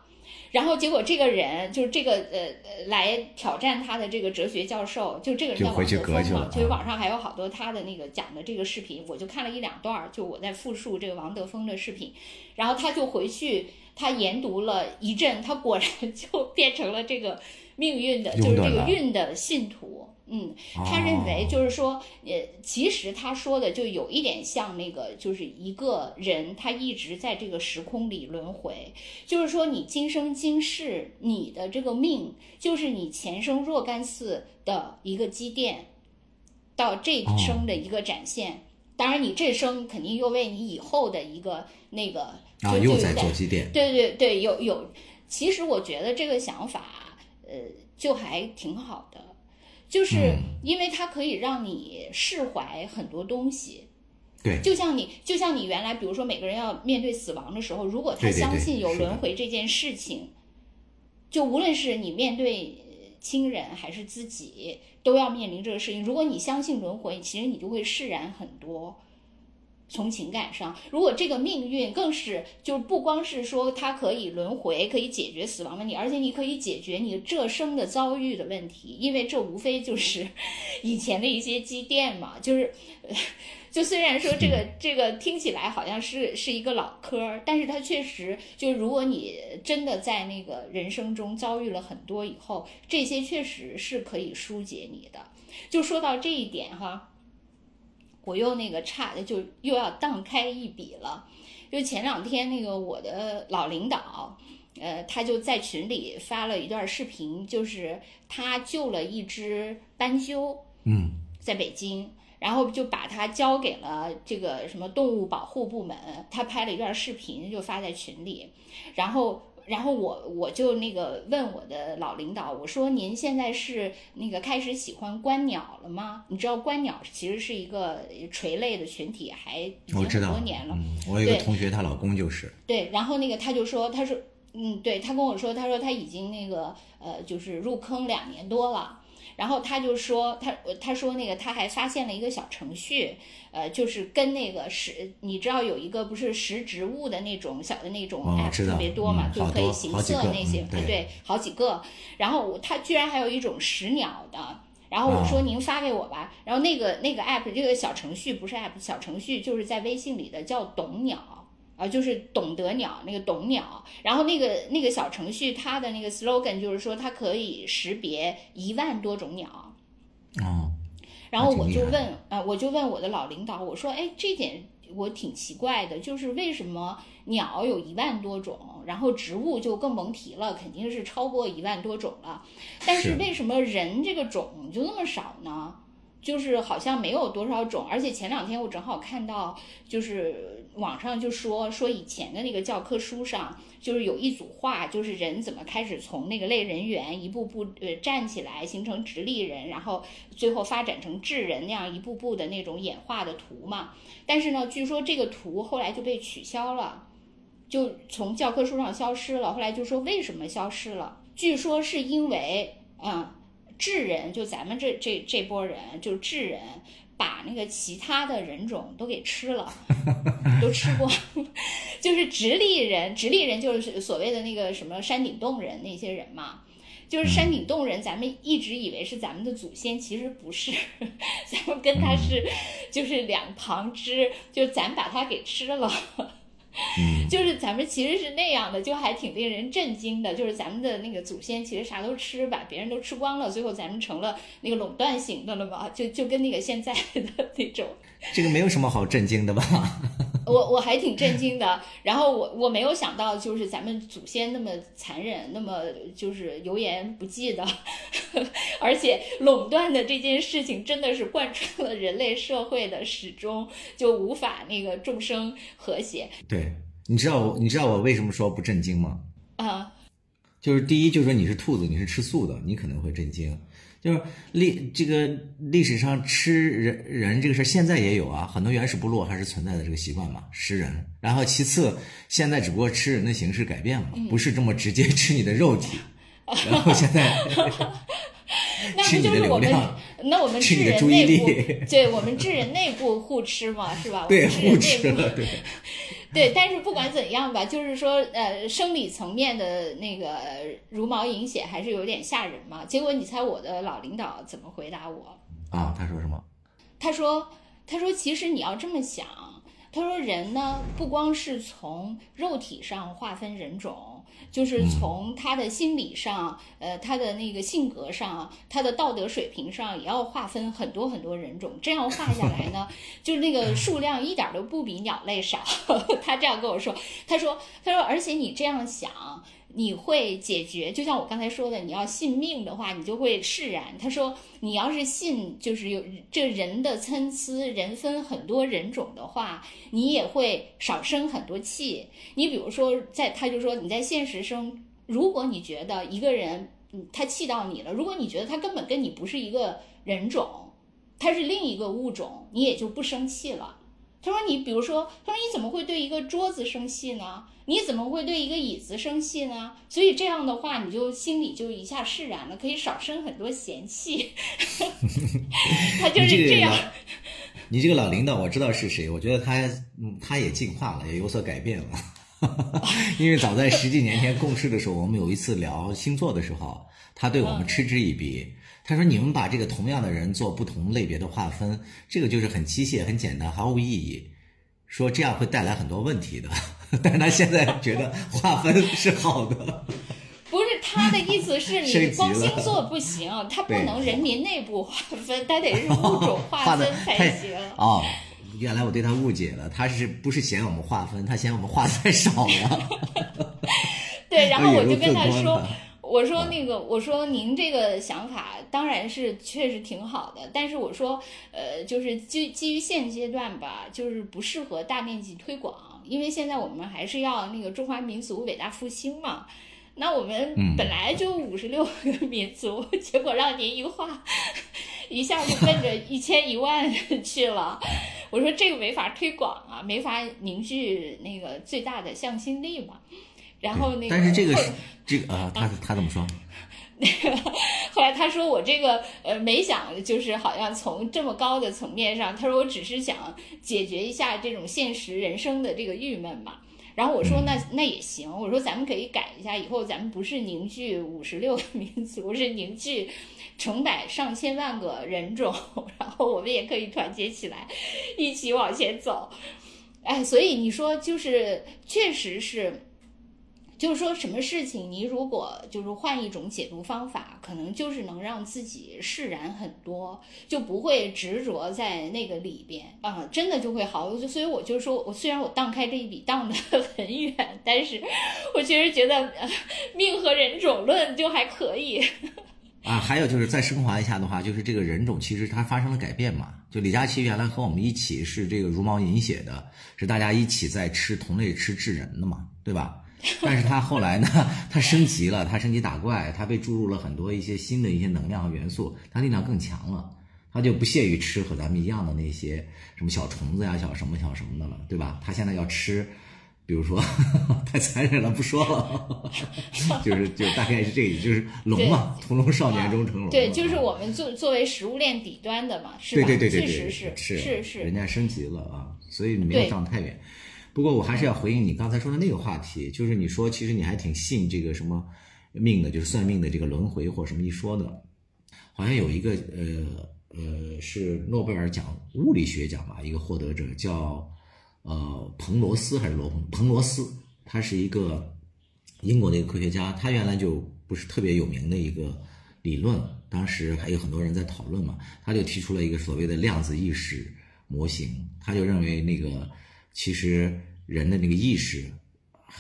然后结果这个人就是这个呃呃来挑战他的这个哲学教授，就这个人叫王德峰嘛，就是网上还有好多他的那个讲的这个视频，我就看了一两段，就我在复述这个王德峰的视频，然后他就回去他研读了一阵，他果然 *laughs* 就变成了这个命运的，就是这个运的信徒。嗯，他认为就是说，呃，其实他说的就有一点像那个，就是一个人他一直在这个时空里轮回，就是说你今生今世你的这个命，就是你前生若干次的一个积淀，到这生的一个展现。当然，你这生肯定又为你以后的一个那个啊，又在做积淀。对对对，有有。其实我觉得这个想法，呃，就还挺好的。就是因为它可以让你释怀很多东西，对，就像你，就像你原来，比如说每个人要面对死亡的时候，如果他相信有轮回这件事情，就无论是你面对亲人还是自己，都要面临这个事情。如果你相信轮回，其实你就会释然很多。从情感上，如果这个命运更是，就不光是说它可以轮回，可以解决死亡问题，而且你可以解决你这生的遭遇的问题，因为这无非就是以前的一些积淀嘛。就是，*laughs* 就虽然说这个这 *laughs* 个听起来好像是是一个老科，但是它确实就如果你真的在那个人生中遭遇了很多以后，这些确实是可以疏解你的。就说到这一点哈。我又那个差的就又要荡开一笔了，就前两天那个我的老领导，呃，他就在群里发了一段视频，就是他救了一只斑鸠，嗯，在北京，然后就把它交给了这个什么动物保护部门，他拍了一段视频就发在群里，然后。然后我我就那个问我的老领导，我说您现在是那个开始喜欢观鸟了吗？你知道观鸟其实是一个垂类的群体，还已经很我知道多年了。嗯，我有一个同学，她老公就是，对，然后那个他就说，他说，嗯，对他跟我说，他说他已经那个呃，就是入坑两年多了。然后他就说，他他说那个他还发现了一个小程序，呃，就是跟那个识，你知道有一个不是识植物的那种小的那种哦 app 特别多嘛，嗯就可以行色好几个那些，嗯对对，好几个。然后他居然还有一种识鸟的。然后我说哦您发给我吧，然后那个那个 app 这个小程序不是 app 小程序，就是在微信里的叫懂鸟，啊，就是懂得鸟那个懂鸟，然后那个那个小程序它的那个 slogan 就是说它可以识别一万多种鸟，哦，然后我就问，呃，我就问我的老领导，我说，哎，这点我挺奇怪的，就是为什么鸟有一万多种，然后植物就更甭提了，肯定是超过一万多种了，但是是。为什么人这个种就那么少呢？就是好像没有多少种，而且前两天我正好看到，就是网上就说说以前的那个教科书上，就是有一组画，就是人怎么开始从那个类人猿一步步呃站起来，形成直立人，然后最后发展成智人那样一步步的那种演化的图嘛。但是呢，据说这个图后来就被取消了，就从教科书上消失了。后来就说为什么消失了？据说是因为嗯。智人就咱们这这这波人，就是智人，把那个其他的人种都给吃了，*laughs* 都吃光。*laughs* 就是直立人，直立人就是所谓的那个什么山顶洞人那些人嘛。就是山顶洞人，咱们一直以为是咱们的祖先，其实不是，*laughs* 咱们跟他是就是两旁支，就咱把他给吃了。嗯，*laughs* 就是咱们其实是那样的，就还挺令人震惊的。就是咱们的那个祖先其实啥都吃，把别人都吃光了，最后咱们成了那个垄断型的了嘛，就就跟那个现在的那种。这个没有什么好震惊的吧？我我还挺震惊的，*laughs* 然后我我没有想到，就是咱们祖先那么残忍，那么就是油盐不进的，*laughs* 而且垄断的这件事情真的是贯穿了人类社会的始终，就无法那个众生和谐对，你知道我你知道我为什么说不震惊吗？啊。就是第一，就是说你是兔子，你是吃素的，你可能会震惊。就是历这个历史上吃人人这个事儿，现在也有啊，很多原始部落还是存在的这个习惯嘛，食人。然后其次，现在只不过吃人的形式改变了，不是这么直接吃你的肉体。*laughs* 然后现在 *laughs* 那吃你的不就是我们流量，那我们智吃你的人内注意力部，对我们智人内部互吃嘛，是吧？对互吃了，对。*laughs* 对，但是不管怎样吧，就是说，呃，生理层面的那个茹毛饮血还是有点吓人嘛。结果你猜我的老领导怎么回答我？啊，他说什么？他说：“他说其实你要这么想，他说人呢不光是从肉体上划分人种，就是从他的心理上，呃，他的那个性格上，他的道德水平上也要划分很多很多人种。这样划下来呢，*laughs* 就是那个数量一点都不比鸟类少。*laughs* 他这样跟我说，他说，他说，而且你这样想。”你会解决，就像我刚才说的，你要信命的话，你就会释然。他说，你要是信，就是有这人的参差，人分很多人种的话，你也会少生很多气。你比如说，在他就说你在现实生，如果你觉得一个人，他气到你了，如果你觉得他根本跟你不是一个人种，他是另一个物种，你也就不生气了。他说：“你比如说，他说你怎么会对一个桌子生气呢？你怎么会对一个椅子生气呢？所以这样的话，你就心里就一下释然了，可以少生很多闲气。*laughs* 他就是这样这，你这个老领导我知道是谁，我觉得他嗯他也进化了，也有所改变了。*laughs* 因为早在十几年前共事的时候，我们有一次聊星座的时候，他对我们嗤之以鼻。他说：“你们把这个同样的人做不同类别的划分，这个就是很机械、很简单、毫无意义。说这样会带来很多问题的。*laughs* 但是他现在觉得划分是好的。不是他的意思是 *laughs* 你光星座不行，他不能人民内部划分，他得是物种 *laughs* 划分才行。哦，原来我对他误解了，他是不是嫌我们划分，他嫌我们划的太少了？对，然后我就跟他说。我说那个，我说您这个想法当然是确实挺好的，但是我说，呃，就是基基于现阶段吧，就是不适合大面积推广，因为现在我们还是要那个中华民族伟大复兴嘛。那我们本来就五十六个民族，结果让您一画，一下就奔着一千一万 *laughs* 去了。我说这个没法推广啊，没法凝聚那个最大的向心力嘛。然后那个，但是这个是这个呃，他他怎么说？那 *laughs* 个后来他说我这个呃没想，就是好像从这么高的层面上，他说我只是想解决一下这种现实人生的这个郁闷嘛。然后我说那那也行，我说咱们可以改一下，以后咱们不是凝聚五十六个民族，是凝聚成百上千万个人种，然后我们也可以团结起来，一起往前走。哎，所以你说就是确实是。就是说，什么事情你如果就是换一种解读方法，可能就是能让自己释然很多，就不会执着在那个里边啊，真的就会好。就所以我就说，我虽然我荡开这一笔荡得 *laughs* 很远，但是我确实觉得命和人种论就还可以。*laughs* 啊，还有就是再升华一下的话，就是这个人种其实它发生了改变嘛。就李佳琦原来和我们一起是这个茹毛饮血的，是大家一起在吃同类吃智人的嘛，对吧？*laughs* 但是他后来呢，他升级了，他升级打怪，他被注入了很多一些新的一些能量和元素，他力量更强了，他就不屑于吃和咱们一样的那些什么小虫子呀、小什么小什么的了，对吧？他现在要吃，比如说 *laughs* 太残忍了，不说了，*laughs* 就是就大概是这个，就是龙嘛，屠龙少年终成龙。对，就是我们作作为食物链底端的嘛，是吧？对对对对，确实是是是是，人家升级了啊，所以没有上太远。不过我还是要回应你刚才说的那个话题，就是你说其实你还挺信这个什么命的，就是算命的这个轮回或什么一说的，好像有一个呃呃是诺贝尔奖物理学奖吧，一个获得者叫呃彭罗斯还是罗彭彭罗斯，他是一个英国的一个科学家，他原来就不是特别有名的一个理论，当时还有很多人在讨论嘛，他就提出了一个所谓的量子意识模型，他就认为那个其实。人的那个意识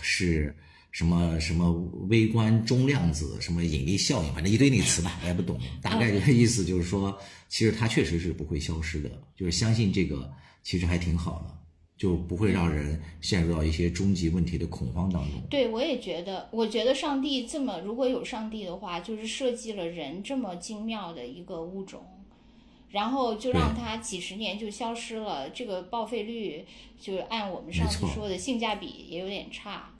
是什么什么微观中量子什么引力效应，反正一堆那词吧，我也不懂。大概的意思就是说，其实它确实是不会消失的，就是相信这个其实还挺好的，就不会让人陷入到一些终极问题的恐慌当中。对，我也觉得，我觉得上帝这么，如果有上帝的话，就是设计了人这么精妙的一个物种。然后就让它几十年就消失了，这个报废率就按我们上次说的性价比也有点差。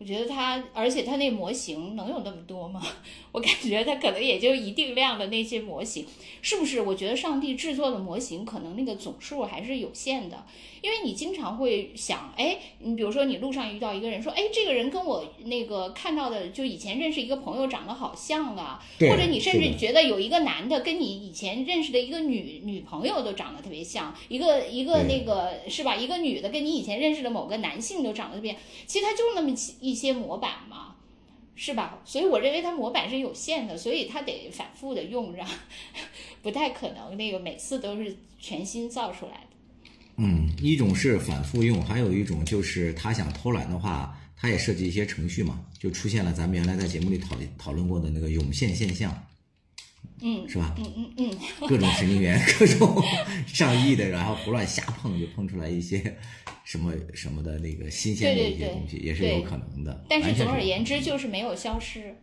我觉得它，而且它那模型能有那么多吗？*laughs* 我感觉它可能也就一定量的那些模型，是不是？我觉得上帝制作的模型可能那个总数还是有限的。因为你经常会想，哎，你比如说你路上遇到一个人，说，哎，这个人跟我那个看到的就以前认识一个朋友长得好像啊，或者你甚至觉得有一个男的跟你以前认识的一个女女朋友都长得特别像，一个一个那个是吧？一个女的跟你以前认识的某个男性都长得特别，其实他就那么一一些模板嘛，是吧？所以我认为它模板是有限的，所以它得反复的用，让不太可能那个每次都是全新造出来的。嗯，一种是反复用，还有一种就是他想偷懒的话，他也设计一些程序嘛，就出现了咱们原来在节目里讨讨论过的那个涌现现象，嗯，是吧？嗯嗯嗯，*laughs* 各种神经元，各种上亿的，然后胡乱瞎碰，就碰出来一些什么什么的那个新鲜的一些东西，也是有可能的。但是总而言之，就是没有消失。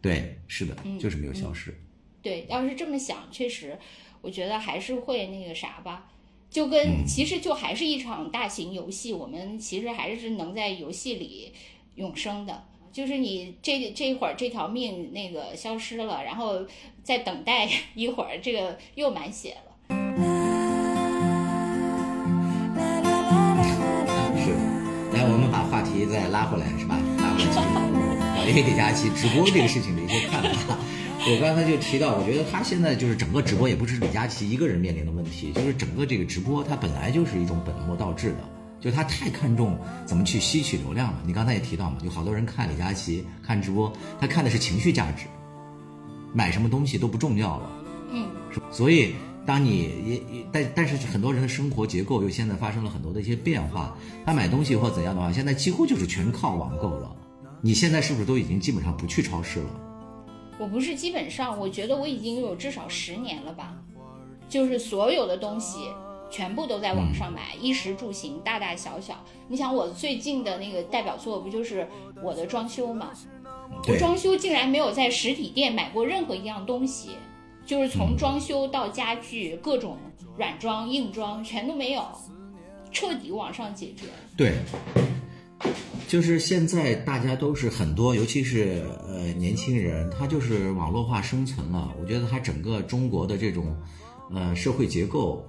对，是的，就是没有消失。对，要是这么想，确实，我觉得还是会那个啥吧。就跟其实就还是一场大型游戏，我们其实还是能在游戏里永生的。就是你这这一会儿这条命那个消失了，然后再等待 *laughs* 一会儿，这个又满血了。是，来我们把话题再拉回来，是吧？拉回来继续，因为李佳琦直播这个事情的一些看法。我刚才就提到，我觉得他现在就是整个直播也不是李佳琦一个人面临的问题，就是整个这个直播它本来就是一种本末倒置的，就他太看重怎么去吸取流量了。你刚才也提到嘛，有好多人看李佳琦看直播，他看的是情绪价值，买什么东西都不重要了。嗯，所以当你也也但但是很多人的生活结构又现在发生了很多的一些变化，他买东西或怎样的话，现在几乎就是全靠网购了。你现在是不是都已经基本上不去超市了？我不是基本上，我觉得我已经有至少十年了吧，就是所有的东西全部都在网上买，衣食住行大大小小。你想我最近的那个代表作不就是我的装修吗？我装修竟然没有在实体店买过任何一样东西，就是从装修到家具，各种软装、硬装全都没有，彻底网上解决。对，就是现在大家都是很多，尤其是呃年轻人，他就是网络化生存了。我觉得他整个中国的这种呃社会结构。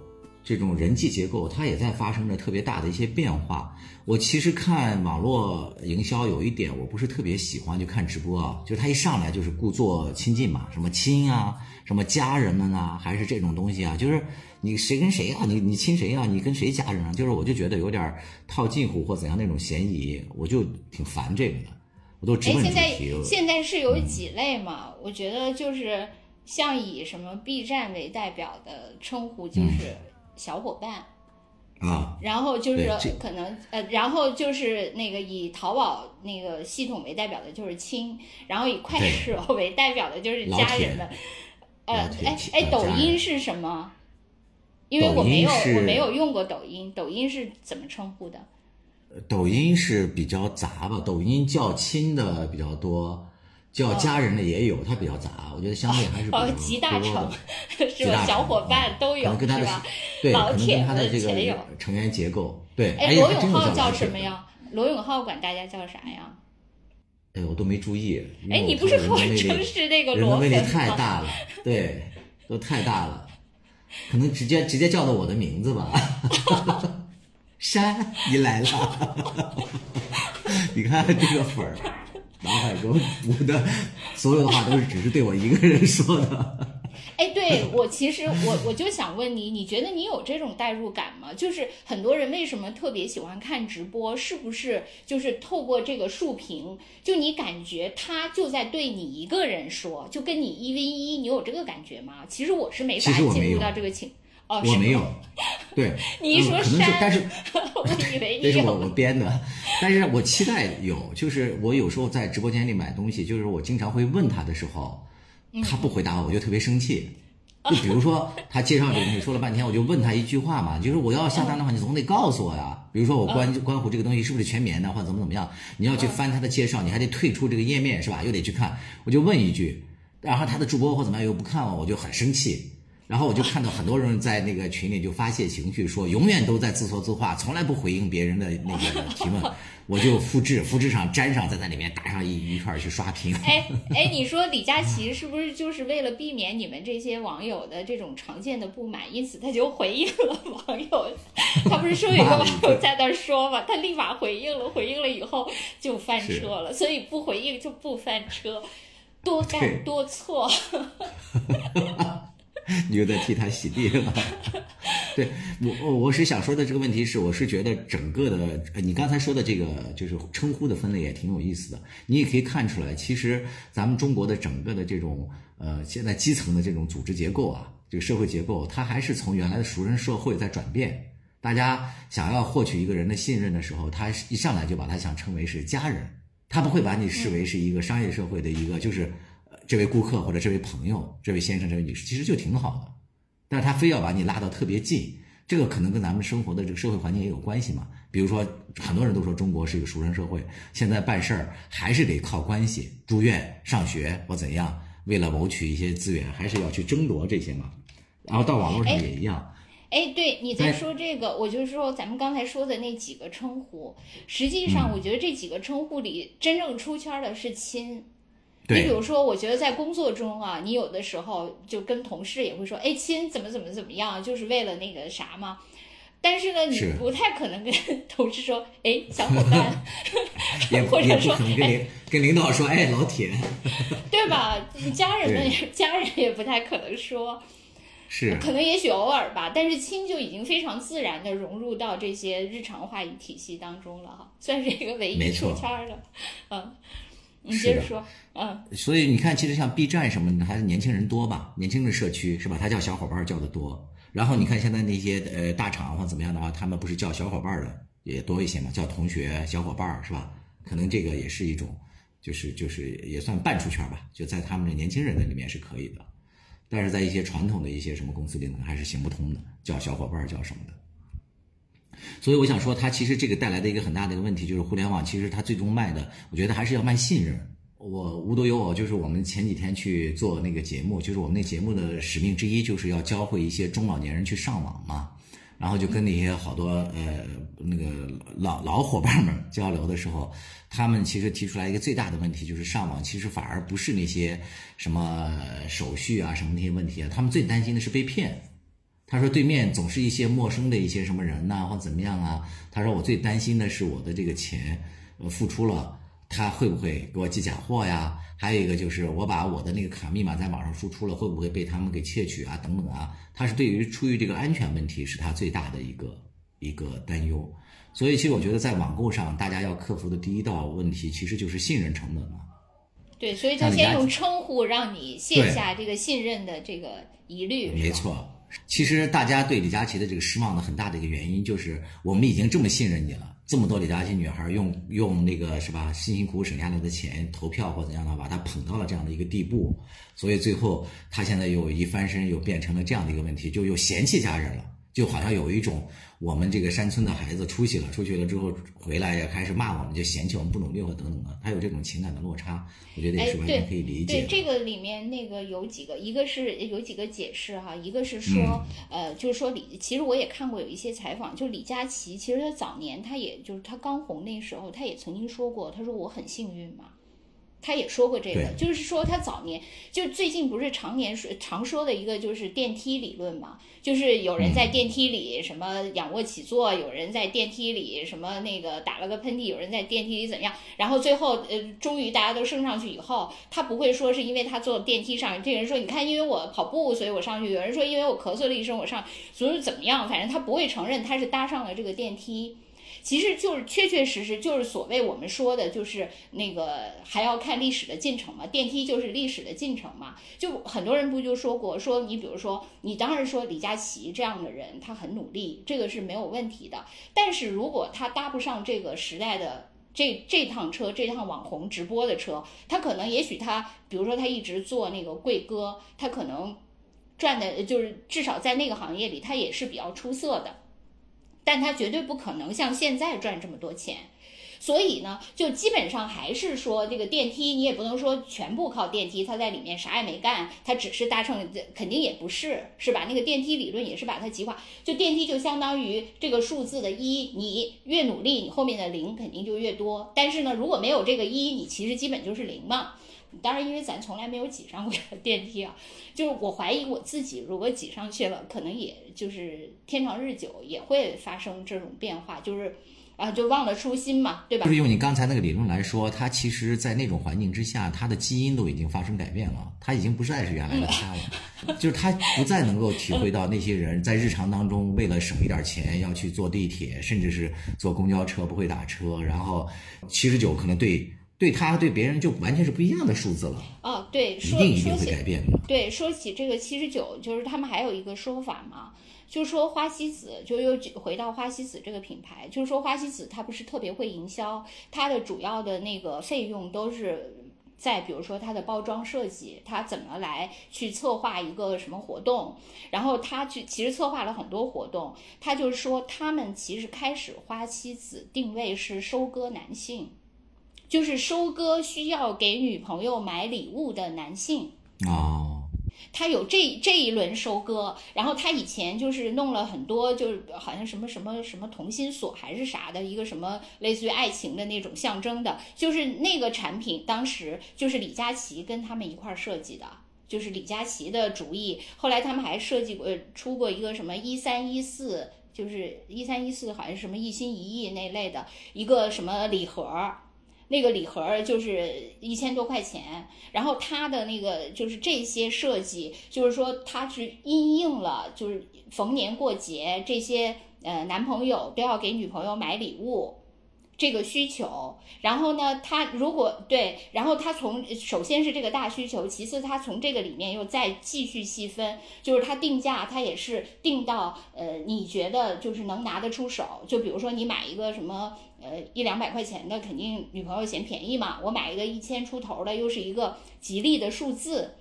这种人际结构，它也在发生着特别大的一些变化。我其实看网络营销有一点，我不是特别喜欢，就看直播啊，就是他一上来就是故作亲近嘛，什么亲啊，什么家人们啊，还是这种东西啊，就是你谁跟谁啊，你你亲谁啊，你跟谁家人啊，就是我就觉得有点套近乎或怎样那种嫌疑，我就挺烦这个的。我都直问主题。现在现在是有几类嘛？我觉得就是像以什么 B 站为代表的称呼，就是。小伙伴，啊，然后就是可能呃，然后就是那个以淘宝那个系统为代表的就是亲，然后以快手为代表的就是家人们，呃，哎哎，抖音是什么？因为我没有我没有用过抖音，抖音是怎么称呼的？抖音是比较杂吧，抖音叫亲的比较多。叫家人的也有，它比较杂，我觉得相对还是比较集大成，是吧？小伙伴都有，是吧？对，老铁的这个。成员结构，对。哎，罗永浩叫什么呀？罗永浩管大家叫啥呀？哎，我都没注意。哎，你不是号称是那个罗粉太大了，对，都太大了，可能直接直接叫的我的名字吧。*laughs* 山，你来了，*laughs* 你看这个粉儿。脑海中补的所有的话都是只是对我一个人说的。哎，对我其实我我就想问你，你觉得你有这种代入感吗？就是很多人为什么特别喜欢看直播？是不是就是透过这个竖屏，就你感觉他就在对你一个人说，就跟你一 v 一，你有这个感觉吗？其实我是没法进入到这个情。哦，我没有，对，*laughs* 你一说山，但是 *laughs* 我以为 *laughs* 这是我我编的，但是我期待有，就是我有时候在直播间里买东西，就是我经常会问他的时候，他不回答我，我就特别生气。就比如说他介绍这个东西说了半天，我就问他一句话嘛，就是我要下单的话，你总得告诉我呀。比如说我关关乎这个东西是不是全棉的，或者怎么怎么样，你要去翻他的介绍，你还得退出这个页面是吧？又得去看，我就问一句，然后他的主播或怎么样又不看我，我就很生气。然后我就看到很多人在那个群里就发泄情绪，说永远都在自说自话，从来不回应别人的那个提问。*laughs* 我就复制，复制上粘上，在那里面打上一一串去刷屏。哎哎，你说李佳琦是不是就是为了避免你们这些网友的这种常见的不满，因此他就回应了网友？他不是说有一个网友在那说嘛，他立马回应了，回应了以后就翻车了，所以不回应就不翻车，多干多错。*laughs* 你又在替他洗地了，*laughs* 对我，我是想说的这个问题是，我是觉得整个的，你刚才说的这个就是称呼的分类也挺有意思的。你也可以看出来，其实咱们中国的整个的这种呃，现在基层的这种组织结构啊，这个社会结构，它还是从原来的熟人社会在转变。大家想要获取一个人的信任的时候，他一上来就把他想称为是家人，他不会把你视为是一个商业社会的一个就是。这位顾客或者这位朋友，这位先生、这位女士，其实就挺好的，但是他非要把你拉到特别近，这个可能跟咱们生活的这个社会环境也有关系嘛。比如说，很多人都说中国是一个熟人社会，现在办事儿还是得靠关系，住院、上学或怎样，为了谋取一些资源，还是要去争夺这些嘛。然后到网络上也一样。哎，对你在说这个，我就说咱们刚才说的那几个称呼，实际上我觉得这几个称呼里真正出圈的是亲。你比如说，我觉得在工作中啊，你有的时候就跟同事也会说，哎，亲，怎么怎么怎么样，就是为了那个啥嘛。但是呢，你不太可能跟 *laughs* 同事说，哎，小伙伴 *laughs* *laughs* 或者说跟跟领导说，哎，老铁，对吧？家人们家人也不太可能说，是，可能也许偶尔吧。但是亲就已经非常自然的融入到这些日常话语体系当中了哈，算是一个唯一出圈的，嗯。你接着说，嗯，所以你看，其实像 B 站什么的，还是年轻人多吧？年轻的社区是吧？他叫小伙伴叫的多。然后你看现在那些呃大厂或怎么样的话，他们不是叫小伙伴的也多一些嘛？叫同学、小伙伴是吧？可能这个也是一种就是就是也算半出圈吧，就在他们这年轻人的里面是可以的，但是在一些传统的一些什么公司里呢，还是行不通的，叫小伙伴儿叫什么的。所以我想说，它其实这个带来的一个很大的一个问题，就是互联网其实它最终卖的，我觉得还是要卖信任。我无独有偶，就是我们前几天去做那个节目，就是我们那节目的使命之一，就是要教会一些中老年人去上网嘛。然后就跟那些好多呃那个老老伙伴们交流的时候，他们其实提出来一个最大的问题，就是上网其实反而不是那些什么手续啊什么那些问题啊，他们最担心的是被骗。他说对面总是一些陌生的一些什么人呐、或怎么样啊。他说我最担心的是我的这个钱，呃付出了，他会不会给我寄假货呀？还有一个就是我把我的那个卡密码在网上输出了，会不会被他们给窃取啊？等等啊。他是对于出于这个安全问题是他最大的一个一个担忧。所以其实我觉得在网购上，大家要克服的第一道问题其实就是信任成本嘛。对，所以他先用称呼让你卸下这个信任的这个疑虑。没错。其实大家对李佳琦的这个失望的很大的一个原因，就是我们已经这么信任你了，这么多李佳琦女孩用用那个是吧，辛辛苦苦省下来的钱投票或怎样的，把他捧到了这样的一个地步，所以最后他现在又一翻身，又变成了这样的一个问题，就又嫌弃家人了。就好像有一种我们这个山村的孩子出去了，出去了之后回来也开始骂我们，就嫌弃我们不努力或等等的，他有这种情感的落差，我觉得也是完全可以理解。对这个里面那个有几个，一个是有几个解释哈，一个是说，呃，就是说李，其实我也看过有一些采访，就李佳琦，其实他早年他也就是他刚红那时候，他也曾经说过，他说我很幸运嘛。他也说过这个，就是说他早年就最近不是常年说常说的一个就是电梯理论嘛，就是有人在电梯里什么仰卧起坐，有人在电梯里什么那个打了个喷嚏，有人在电梯里怎么样，然后最后呃终于大家都升上去以后，他不会说是因为他坐电梯上，这个人说你看因为我跑步所以我上去，有人说因为我咳嗽了一声我上，所以怎么样，反正他不会承认他是搭上了这个电梯。其实就是确确实实就是所谓我们说的，就是那个还要看历史的进程嘛。电梯就是历史的进程嘛。就很多人不就说过，说你比如说，你当然说李佳琦这样的人，他很努力，这个是没有问题的。但是如果他搭不上这个时代的这这趟车，这趟网红直播的车，他可能也许他，比如说他一直做那个贵哥，他可能赚的就是至少在那个行业里，他也是比较出色的。但他绝对不可能像现在赚这么多钱，所以呢，就基本上还是说这个电梯，你也不能说全部靠电梯，他在里面啥也没干，他只是搭乘，肯定也不是，是吧？那个电梯理论也是把它极化，就电梯就相当于这个数字的一，你越努力，你后面的零肯定就越多。但是呢，如果没有这个一，你其实基本就是零嘛。当然，因为咱从来没有挤上过电梯啊，*laughs* 就是我怀疑我自己，如果挤上去了，可能也就是天长日久也会发生这种变化，就是啊，就忘了初心嘛，对吧？就是用你刚才那个理论来说，它其实，在那种环境之下，它的基因都已经发生改变了，它已经不再是原来的它了，*laughs* 就是它不再能够体会到那些人在日常当中为了省一点钱要去坐地铁，甚至是坐公交车不会打车，然后七十九可能对。对他对别人就完全是不一样的数字了。哦，对，一定一定会改变的。对，说起这个七十九，就是他们还有一个说法嘛，就说花西子，就又回到花西子这个品牌，就是说花西子它不是特别会营销，它的主要的那个费用都是在比如说它的包装设计，它怎么来去策划一个什么活动，然后他去其实策划了很多活动，他就是说他们其实开始花西子定位是收割男性。就是收割需要给女朋友买礼物的男性哦，他有这这一轮收割，然后他以前就是弄了很多，就是好像什么什么什么同心锁还是啥的一个什么类似于爱情的那种象征的，就是那个产品当时就是李佳琦跟他们一块儿设计的，就是李佳琦的主意。后来他们还设计过出过一个什么一三一四，就是一三一四好像是什么一心一意那类的一个什么礼盒。那个礼盒就是一千多块钱，然后它的那个就是这些设计，就是说它是因应了，就是逢年过节这些呃男朋友都要给女朋友买礼物，这个需求，然后呢，他如果对，然后他从首先是这个大需求，其次他从这个里面又再继续细分，就是他定价，他也是定到呃，你觉得就是能拿得出手，就比如说你买一个什么呃一两百块钱的，肯定女朋友嫌便宜嘛，我买一个一千出头的，又是一个吉利的数字，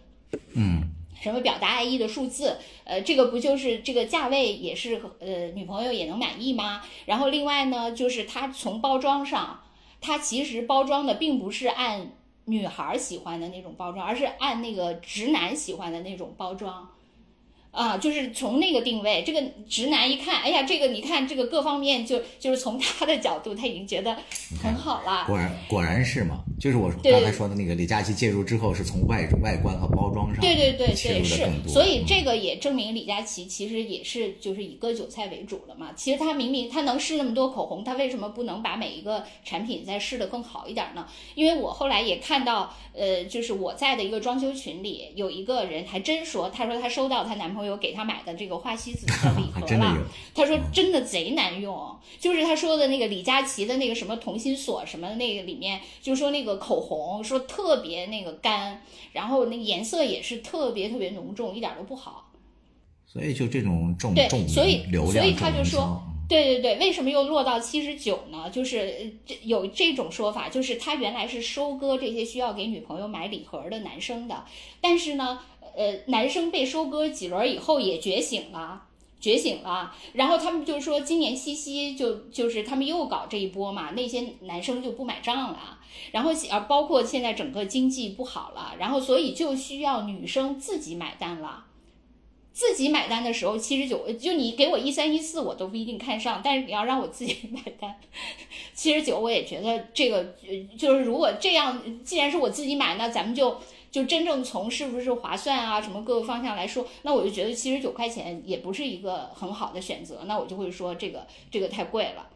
嗯。什么表达爱意的数字？呃，这个不就是这个价位也是呃女朋友也能满意吗？然后另外呢，就是它从包装上，它其实包装的并不是按女孩喜欢的那种包装，而是按那个直男喜欢的那种包装。啊，就是从那个定位，这个直男一看，哎呀，这个你看这个各方面，就就是从他的角度，他已经觉得很好了。果然果然是嘛，就是我刚才说的那个李佳琦介入之后，是从外外观和包装上对对对对是，所以这个嗯也证明李佳琦其实也是就是以割韭菜为主了嘛。其实他明明他能试那么多口红，他为什么不能把每一个产品再试的更好一点呢？因为我后来也看到，呃，就是我在的一个装修群里有一个人还真说，他说他收到她男朋友给她买的这个花西子的礼 *laughs* 盒了真的，他说真的贼难用，就是他说的那个李佳琦的那个什么同心锁什么那个里面，就说那个口红说特别那个干，然后那个颜色也是特别特别浓重，一点都不好。所以就这种重对重所以所以他就说对对对，为什么又落到七十九呢？就是呃这有这种说法，就是他原来是收割这些需要给女朋友买礼盒的男生的，但是呢，呃，男生被收割几轮以后也觉醒了。觉醒了，然后他们就说今年七夕就就是他们又搞这一波嘛，那些男生就不买账了，然后啊包括现在整个经济不好了，然后所以就需要女生自己买单了。自己买单的时候，七十九，就你给我一三一四，我都不一定看上，但是你要让我自己 *laughs* 买单，七十九，我也觉得这个，就是如果这样，既然是我自己买，那咱们就就真正从是不是划算啊，什么各个方向来说，那我就觉得七十九块钱也不是一个很好的选择，那我就会说这个这个太贵了。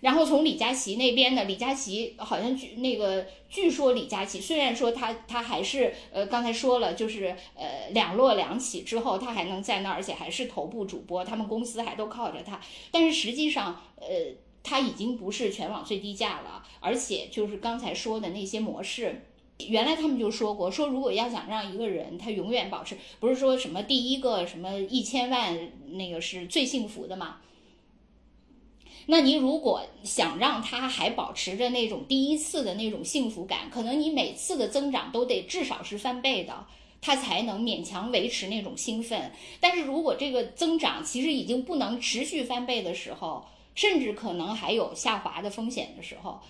然后从李佳琦那边呢，李佳琦好像据那个据说李佳琦虽然说他他还是呃刚才说了，就是呃两落两起之后，他还能在那儿，而且还是头部主播，他们公司还都靠着他，但是实际上呃他已经不是全网最低价了，而且就是刚才说的那些模式。原来他们就说过，说如果要想让一个人他永远保持，不是说什么第一个什么一千万那个是最幸福的嘛？那你如果想让他还保持着那种第一次的那种幸福感，可能你每次的增长都得至少是翻倍的，他才能勉强维持那种兴奋。但是如果这个增长其实已经不能持续翻倍的时候，甚至可能还有下滑的风险的时候，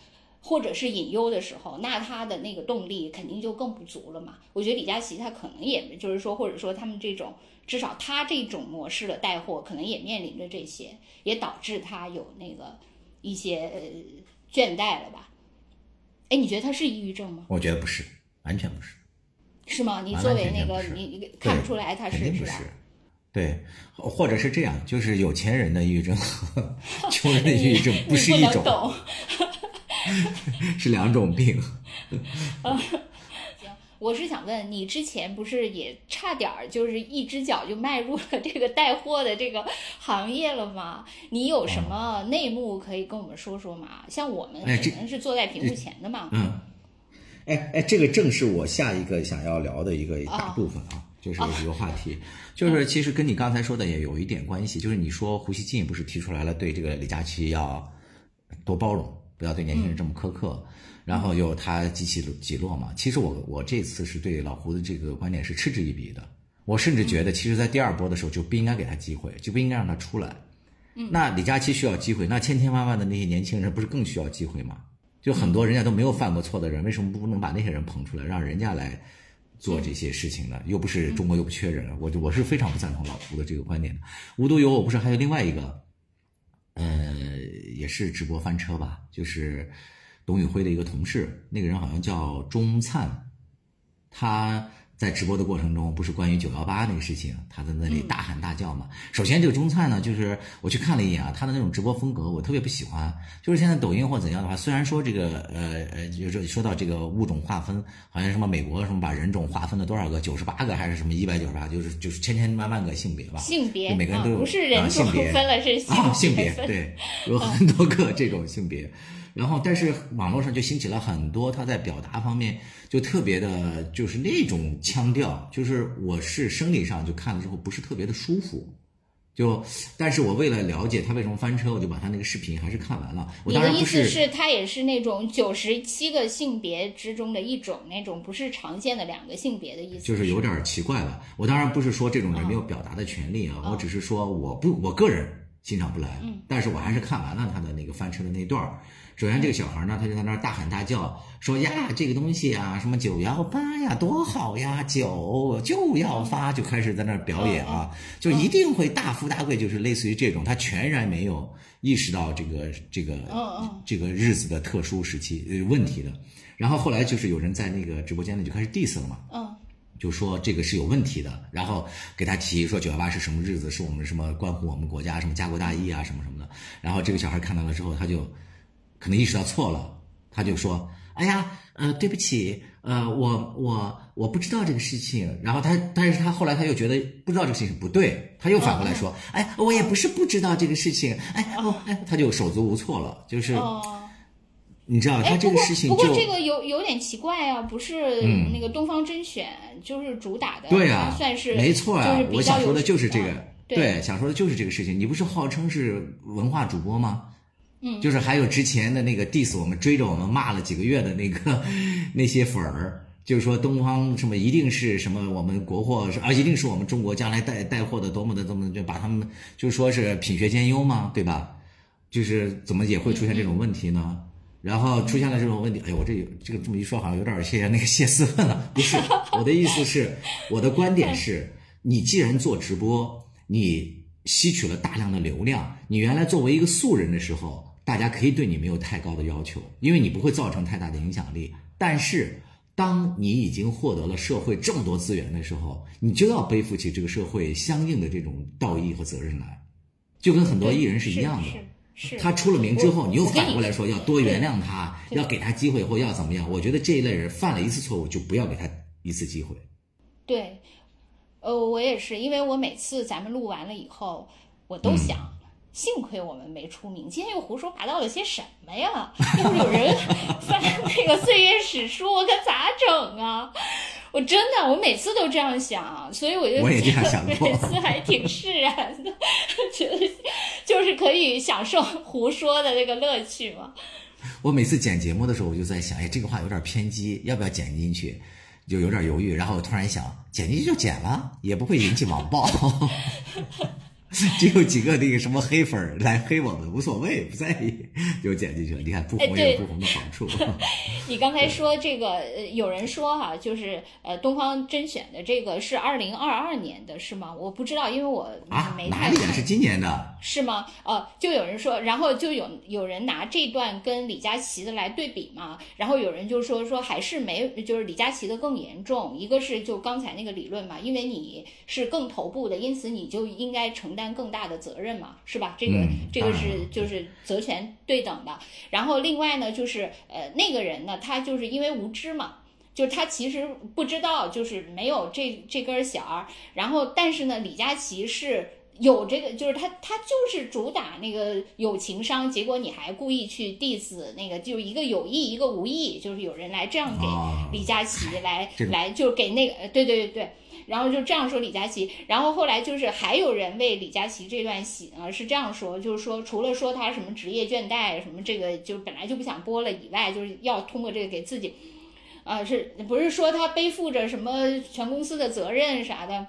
或者是隐忧的时候，那他的那个动力肯定就更不足了嘛。我觉得李佳琦他可能也就是说，或者说他们这种。至少他这种模式的带货可能也面临着这些，也导致他有那个一些呃倦怠了吧？哎，你觉得他是抑郁症吗？我觉得不是，完全不是。是吗？你作为那个你你看不出来他是不是。对，或者是这样，就是有钱人的抑郁症和 *laughs* 穷人的抑郁症不是你一种。*laughs* 是两种病。行 *laughs* 我是想问你，之前不是也差点儿就是一只脚就迈入了这个带货的这个行业了吗？你有什么内幕可以跟我们说说吗？像我们只能是坐在屏幕前的嘛。嗯，哎哎，这个正是我下一个想要聊的一个大部分啊，就是一个话题，*laughs* 就是其实跟你刚才说的也有一点关系，就是你说胡锡进不是提出来了对这个李佳琦要多包容，不要对年轻人这么苛刻。然后又他极其几落嘛，其实我我这次是对老胡的这个观点是嗤之以鼻的。我甚至觉得，其实，在第二波的时候就不应该给他机会，就不应该让他出来。那李佳琦需要机会，那千千万万的那些年轻人不是更需要机会吗？就很多人家都没有犯过错的人，为什么不能把那些人捧出来，让人家来做这些事情呢？又不是中国又不缺人，我就我是非常不赞同老胡的这个观点的。无独有偶，不是还有另外一个，呃，也是直播翻车吧，就是董宇辉的一个同事，那个人好像叫钟灿，他在直播的过程中，不是关于九幺八那个事情，他在那里大喊大叫嘛。首先，这个钟灿呢，就是我去看了一眼啊，他的那种直播风格我特别不喜欢。就是现在抖音或怎样的话，虽然说这个呃呃，就是说到这个物种划分，好像什么美国什么把人种划分了多少个，九十八个还是什么一百九十八，就是就是千千万万个性别吧。性别啊，每个人都有不是人种啊性别分了，是啊，性别。对，有很多个这种性别。然后但是网络上就兴起了很多他在表达方面就特别的，就是那种腔调，就是我是生理上就看了之后不是特别的舒服。就，但是我为了了解他为什么翻车，我就把他那个视频还是看完了。我当然不你的意思是，他也是那种九十七个性别之中的一种，那种不是常见的两个性别的意思。就是有点奇怪了。我当然不是说这种人没有表达的权利啊，我只是说我不，我个人欣赏不来。嗯，但是我还是看完了他的那个翻车的那段儿。首先，这个小孩呢，他就在那儿大喊大叫，说呀，这个东西啊，什么九幺八呀，多好呀，九就要发，就开始在那儿表演啊，就一定会大富大贵，就是类似于这种，他全然没有意识到这个这个这个日子的特殊时期呃问题的。然后后来就是有人在那个直播间里就开始 diss 了嘛，嗯，就说这个是有问题的，然后给他提说九幺八是什么日子，是我们什么关乎我们国家什么家国大义啊什么什么的。然后这个小孩看到了之后，他就。可能意识到错了，他就说：“哎呀，呃，对不起，呃，我我我不知道这个事情。”然后他，但是他后来他又觉得不知道这个事情不对，他又反过来说：“哎，我也不是不知道这个事情，哎，我哎，他就手足无措了，就是，你知道他这个事情不过这个有有点奇怪啊，不是那个东方甄选就是主打的，对啊，算是没错啊，我想说的就是这个，对，想说的就是这个事情。你不是号称是文化主播吗？”嗯，就是还有之前的那个 diss 我们追着我们骂了几个月的那个 *laughs* 那些粉儿，就是说东方什么一定是什么我们国货啊，一定是我们中国将来带带货的多么的多么就把他们就说是品学兼优嘛，对吧？就是怎么也会出现这种问题呢？然后出现了这种问题，哎呦，我这有这个这么一说，好像有点谢那个谢思问了。不是，我的意思是，我的观点是，你既然做直播，你吸取了大量的流量，你原来作为一个素人的时候。大家可以对你没有太高的要求，因为你不会造成太大的影响力。但是，当你已经获得了社会这么多资源的时候，你就要背负起这个社会相应的这种道义和责任来，就跟很多艺人是一样的。是他出了名之后，你又反过来说要多原谅他，要给他机会或要怎么样？我觉得这一类人犯了一次错误，就不要给他一次机会。对，呃，我也是，因为我每次咱们录完了以后，我都想。幸亏我们没出名，今天又胡说八道了些什么呀？*laughs* 要是有人 *laughs* 翻那个岁月史书，我可咋整啊？我真的，我每次都这样想，所以我就觉得每次还挺释然的，觉得就是可以享受胡说的这个乐趣嘛。我每次剪节目的时候，我就在想，哎，这个话有点偏激，要不要剪进去？就有点犹豫，然后我突然想，剪进去就剪了，也不会引起网暴。*laughs* *laughs* 只有几个那个什么黑粉来黑我们，无所谓，*laughs* 不在意，就剪进去了。你看不红也有不红的好处。*laughs* 你刚才说这个，有人说哈，就是呃，东方甄选的这个是二零二二年的是吗？我不知道，因为我没哪里是今年的？是吗？哦，就有人说，然后就有有人拿这段跟李佳琦的来对比嘛，然后有人就说说还是没，就是李佳琦的更严重。一个是就刚才那个理论嘛，因为你是更头部的，因此你就应该承担更大的责任嘛，是吧？这个这个是就是责权对等的。然后另外呢，就是呃那个人呢，他就是因为无知嘛，就是他其实不知道，就是没有这这根弦儿。然后但是呢，李佳琦是。有这个，就是他，他就是主打那个有情商，结果你还故意去 diss 那个，就是一个有意，一个无意，就是有人来这样给李佳琦来来，就给那个，对对对对，然后就这样说李佳琦，然后后来就是还有人为李佳琦这段戏啊是这样说，就是说除了说他什么职业倦怠，什么这个就本来就不想播了以外，就是要通过这个给自己，啊是不是说他背负着什么全公司的责任啥的？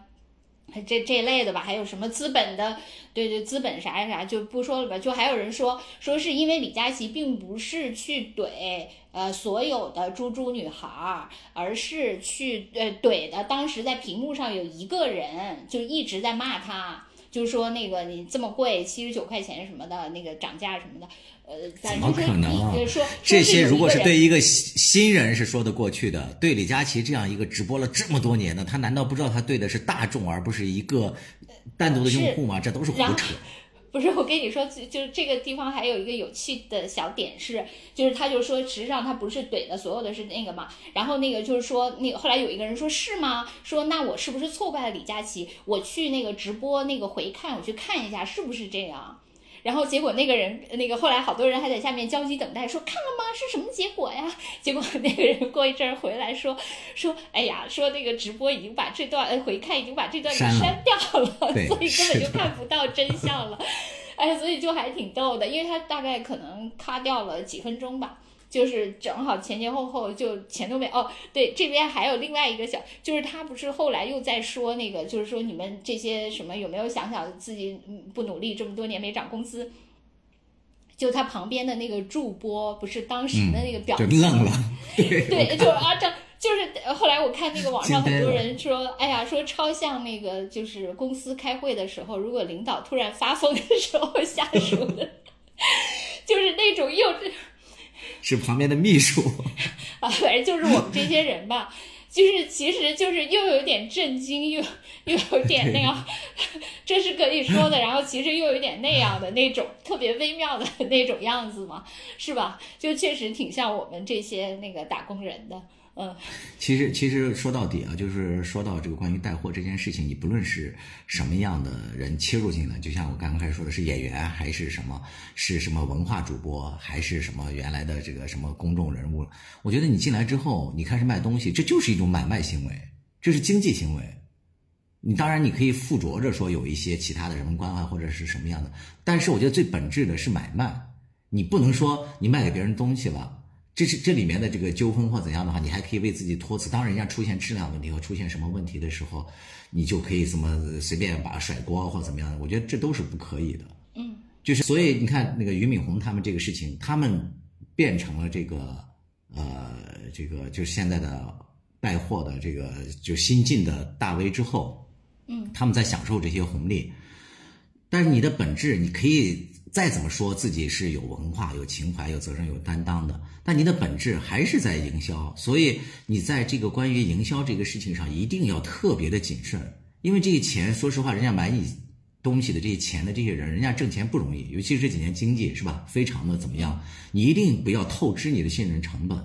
这这类的吧，还有什么资本的，对对，资本啥啥就不说了吧。就还有人说说是因为李佳琦并不是去怼呃所有的猪猪女孩，而是去呃怼的当时在屏幕上有一个人，就一直在骂他。就说那个你这么贵，七十九块钱什么的，那个涨价什么的，呃，怎么可能？说这些如果是对一个新新人是说得过去的，对李佳琦这样一个直播了这么多年的，他难道不知道他对的是大众而不是一个单独的用户吗？这都是胡扯。*laughs* 不是我跟你说，就就是这个地方还有一个有趣的小点是，就是他就说，实际上他不是怼的所有的是那个嘛，然后那个就是说，那个后来有一个人说是吗？说那我是不是错怪了李佳琦？我去那个直播那个回看，我去看一下是不是这样。然后结果那个人那个后来好多人还在下面焦急等待，说看了吗？是什么结果呀？*laughs* 结果那个人过一阵儿回来说说，哎呀，说那个直播已经把这段呃回看已经把这段给删掉了，*laughs* 所以根本就看不到真相了。*laughs* 哎，所以就还挺逗的，因为他大概可能卡掉了几分钟吧。就是正好前前后后就钱都没哦，对，这边还有另外一个小，就是他不是后来又在说那个，就是说你们这些什么有没有想想自己不努力这么多年没涨工资？就他旁边的那个助播不是当时的那个表情愣了，*laughs* 对，就是啊，这就是后来我看那个网上很多人说，哎呀，说超像那个就是公司开会的时候，如果领导突然发疯的时候，下属的，*laughs* 就是那种幼稚。是旁边的秘书 *laughs* 啊，反正就是我们这些人吧，就是其实就是又有点震惊，又又有点那样，*laughs* 这是可以说的，然后其实又有点那样的那种特别微妙的那种样子嘛，是吧？就确实挺像我们这些那个打工人的。嗯，其实其实说到底啊，就是说到这个关于带货这件事情，你不论是什么样的人切入进来，就像我刚刚开始说的是演员还是什么，是什么文化主播还是什么原来的这个什么公众人物，我觉得你进来之后，你开始卖东西，这就是一种买卖行为，这是经济行为。你当然你可以附着着说有一些其他的人文关怀或者是什么样的，但是我觉得最本质的是买卖，你不能说你卖给别人东西了。这是这里面的这个纠纷或怎样的话，你还可以为自己托词。当人家出现质量问题和出现什么问题的时候，你就可以这么随便把甩锅或怎么样的。我觉得这都是不可以的。嗯，就是所以你看那个俞敏洪他们这个事情，他们变成了这个呃这个就是现在的带货的这个就新晋的大 V 之后，嗯，他们在享受这些红利，但是你的本质你可以。再怎么说自己是有文化、有情怀、有责任、有担当的，但你的本质还是在营销，所以你在这个关于营销这个事情上一定要特别的谨慎，因为这个钱，说实话，人家买你东西的这些钱的这些人，人家挣钱不容易，尤其是这几年经济是吧，非常的怎么样，你一定不要透支你的信任成本。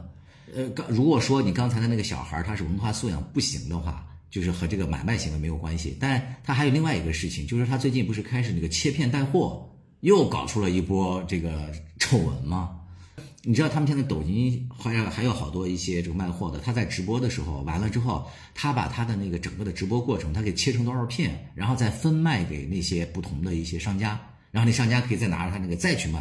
呃，刚如果说你刚才的那个小孩他是文化素养不行的话，就是和这个买卖行为没有关系，但他还有另外一个事情，就是他最近不是开始那个切片带货。又搞出了一波这个丑闻吗？你知道他们现在抖音还有还有好多一些这个卖货的，他在直播的时候完了之后，他把他的那个整个的直播过程，他给切成多少片，然后再分卖给那些不同的一些商家，然后那商家可以再拿着他那个再去卖，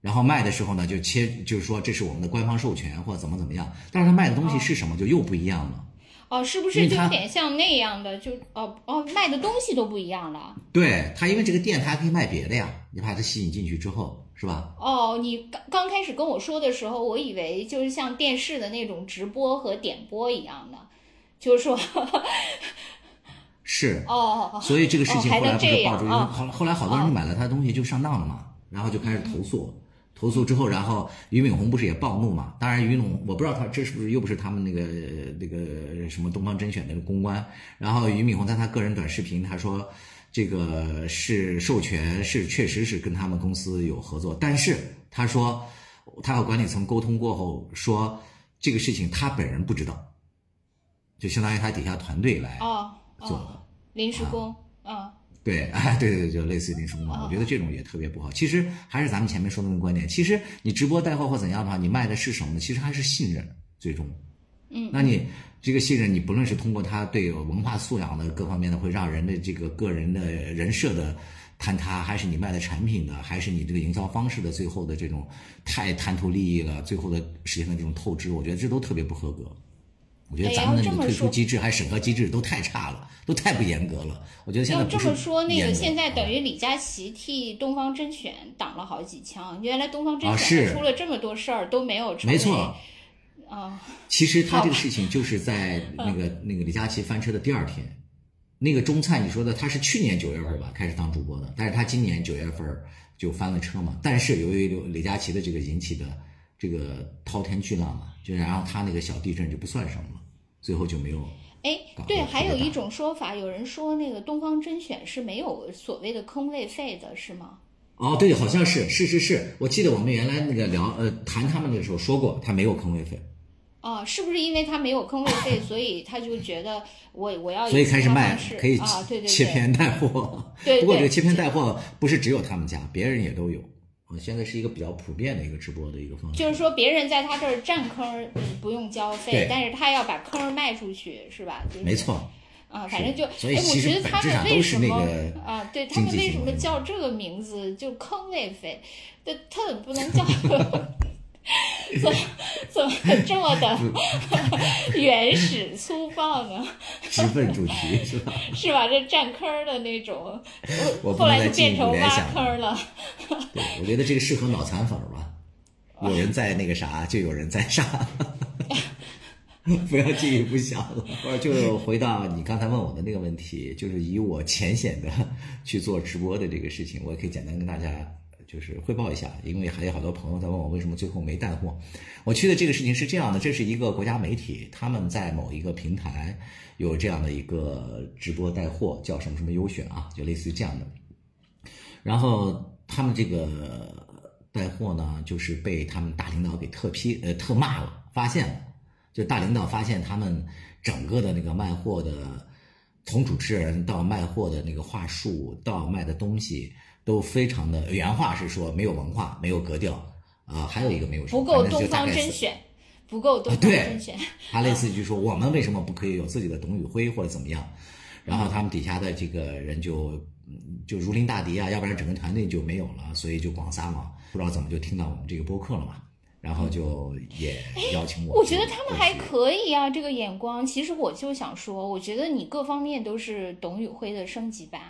然后卖的时候呢就切，就是说这是我们的官方授权或怎么怎么样，但是他卖的东西是什么就又不一样了。哦，是不是就有点像那样的？就哦哦，卖的东西都不一样了。对他，因为这个店他还可以卖别的呀。你把他吸引进去之后，是吧？哦，你刚刚开始跟我说的时候，我以为就是像电视的那种直播和点播一样的，就是说，*laughs* 是哦。所以这个事情后来不是爆出，后后来好多人买了他的东西就上当了嘛，然后就开始投诉。投诉之后，然后俞敏洪不是也暴怒嘛？当然，俞敏洪我不知道他这是不是又不是他们那个那个什么东方甄选那个公关。然后俞敏洪在他个人短视频他说，这个是授权，是确实是跟他们公司有合作，但是他说他和管理层沟通过后说这个事情他本人不知道，就相当于他底下团队来做的临时工啊。对，*laughs* 哎，对对对，就类似于那什么嘛，我觉得这种也特别不好。其实还是咱们前面说的那个观点，其实你直播带货或怎样的话，你卖的是什么呢？其实还是信任，最终。嗯，那你这个信任，你不论是通过他对文化素养的各方面的，会让人的这个个人的人设的坍塌，还是你卖的产品的，还是你这个营销方式的最后的这种太贪图利益了，最后的实现的这种透支，我觉得这都特别不合格。我觉得咱们的这个退出机制还审核机制都太差了，都太不严格了。我觉得现在这么说，那个现在等于李佳琦替东方甄选挡了好几枪。原来东方甄选出了这么多事儿都没有成没错。啊，其实他这个事情就是在那个那个李佳琦翻车的第二天，那个中灿你说的他是去年九月份吧开始当主播的，但是他今年九月份就翻了车嘛。但是由于李佳琦的这个引起的这个滔天巨浪嘛，就然后他那个小地震就不算什么。最后就没有。哎，对，还有一种说法，有人说那个东方甄选是没有所谓的坑位费的，是吗？哦，对，好像是，是是是，我记得我们原来那个聊呃谈他们的时候说过，他没有坑位费。哦，是不是因为他没有坑位费，所以他就觉得我我要所以开始卖可以啊，对对对，切片带货。对 *laughs* 对不过这个切片带货不是只有他们家，别人也都有。啊，现在是一个比较普遍的一个直播的一个方式。就是说别人在他这儿占坑不用交费，但是他要把坑儿卖出去，是吧？就是没错，啊，反正就，所以哎，我觉得他们为什么个啊？对他们为什么叫这个名字就坑位费？对，他怎么不能叫 *laughs* *laughs* 怎么怎么这么的原始粗暴呢？*laughs* 直奔主题是吧？是吧？这占坑儿的那种，后来就变成挖坑儿了。对，我觉得这个适合脑残粉儿吧。*laughs* 有人在那个啥，就有人在啥。不要进一步想了，就回到你刚才问我的那个问题，就是以我浅显的去做直播的这个事情，我也可以简单跟大家就是汇报一下，因为还有好多朋友在问我为什么最后没带货。我去的这个事情是这样的，这是一个国家媒体，他们在某一个平台有这样的一个直播带货，叫什么什么优选啊，就类似于这样的。然后他们这个带货呢，就是被他们大领导给特批呃特骂了，发现了，就大领导发现他们整个的那个卖货的，从主持人到卖货的那个话术到卖的东西都非常的原话是说没有文化，没有格调啊、还有一个没有什么不够东方甄选，不够东方甄选。他类似于就说我们为什么不可以有自己的董宇辉或者怎么样？然后他们底下的这个人就嗯就如临大敌啊，要不然整个团队就没有了，所以就广撒网，不知道怎么就听到我们这个播客了嘛，然后就也邀请我。我觉得他们还。可以啊，这个眼光。其实我就想说，我觉得你各方面都是董宇辉的升级版。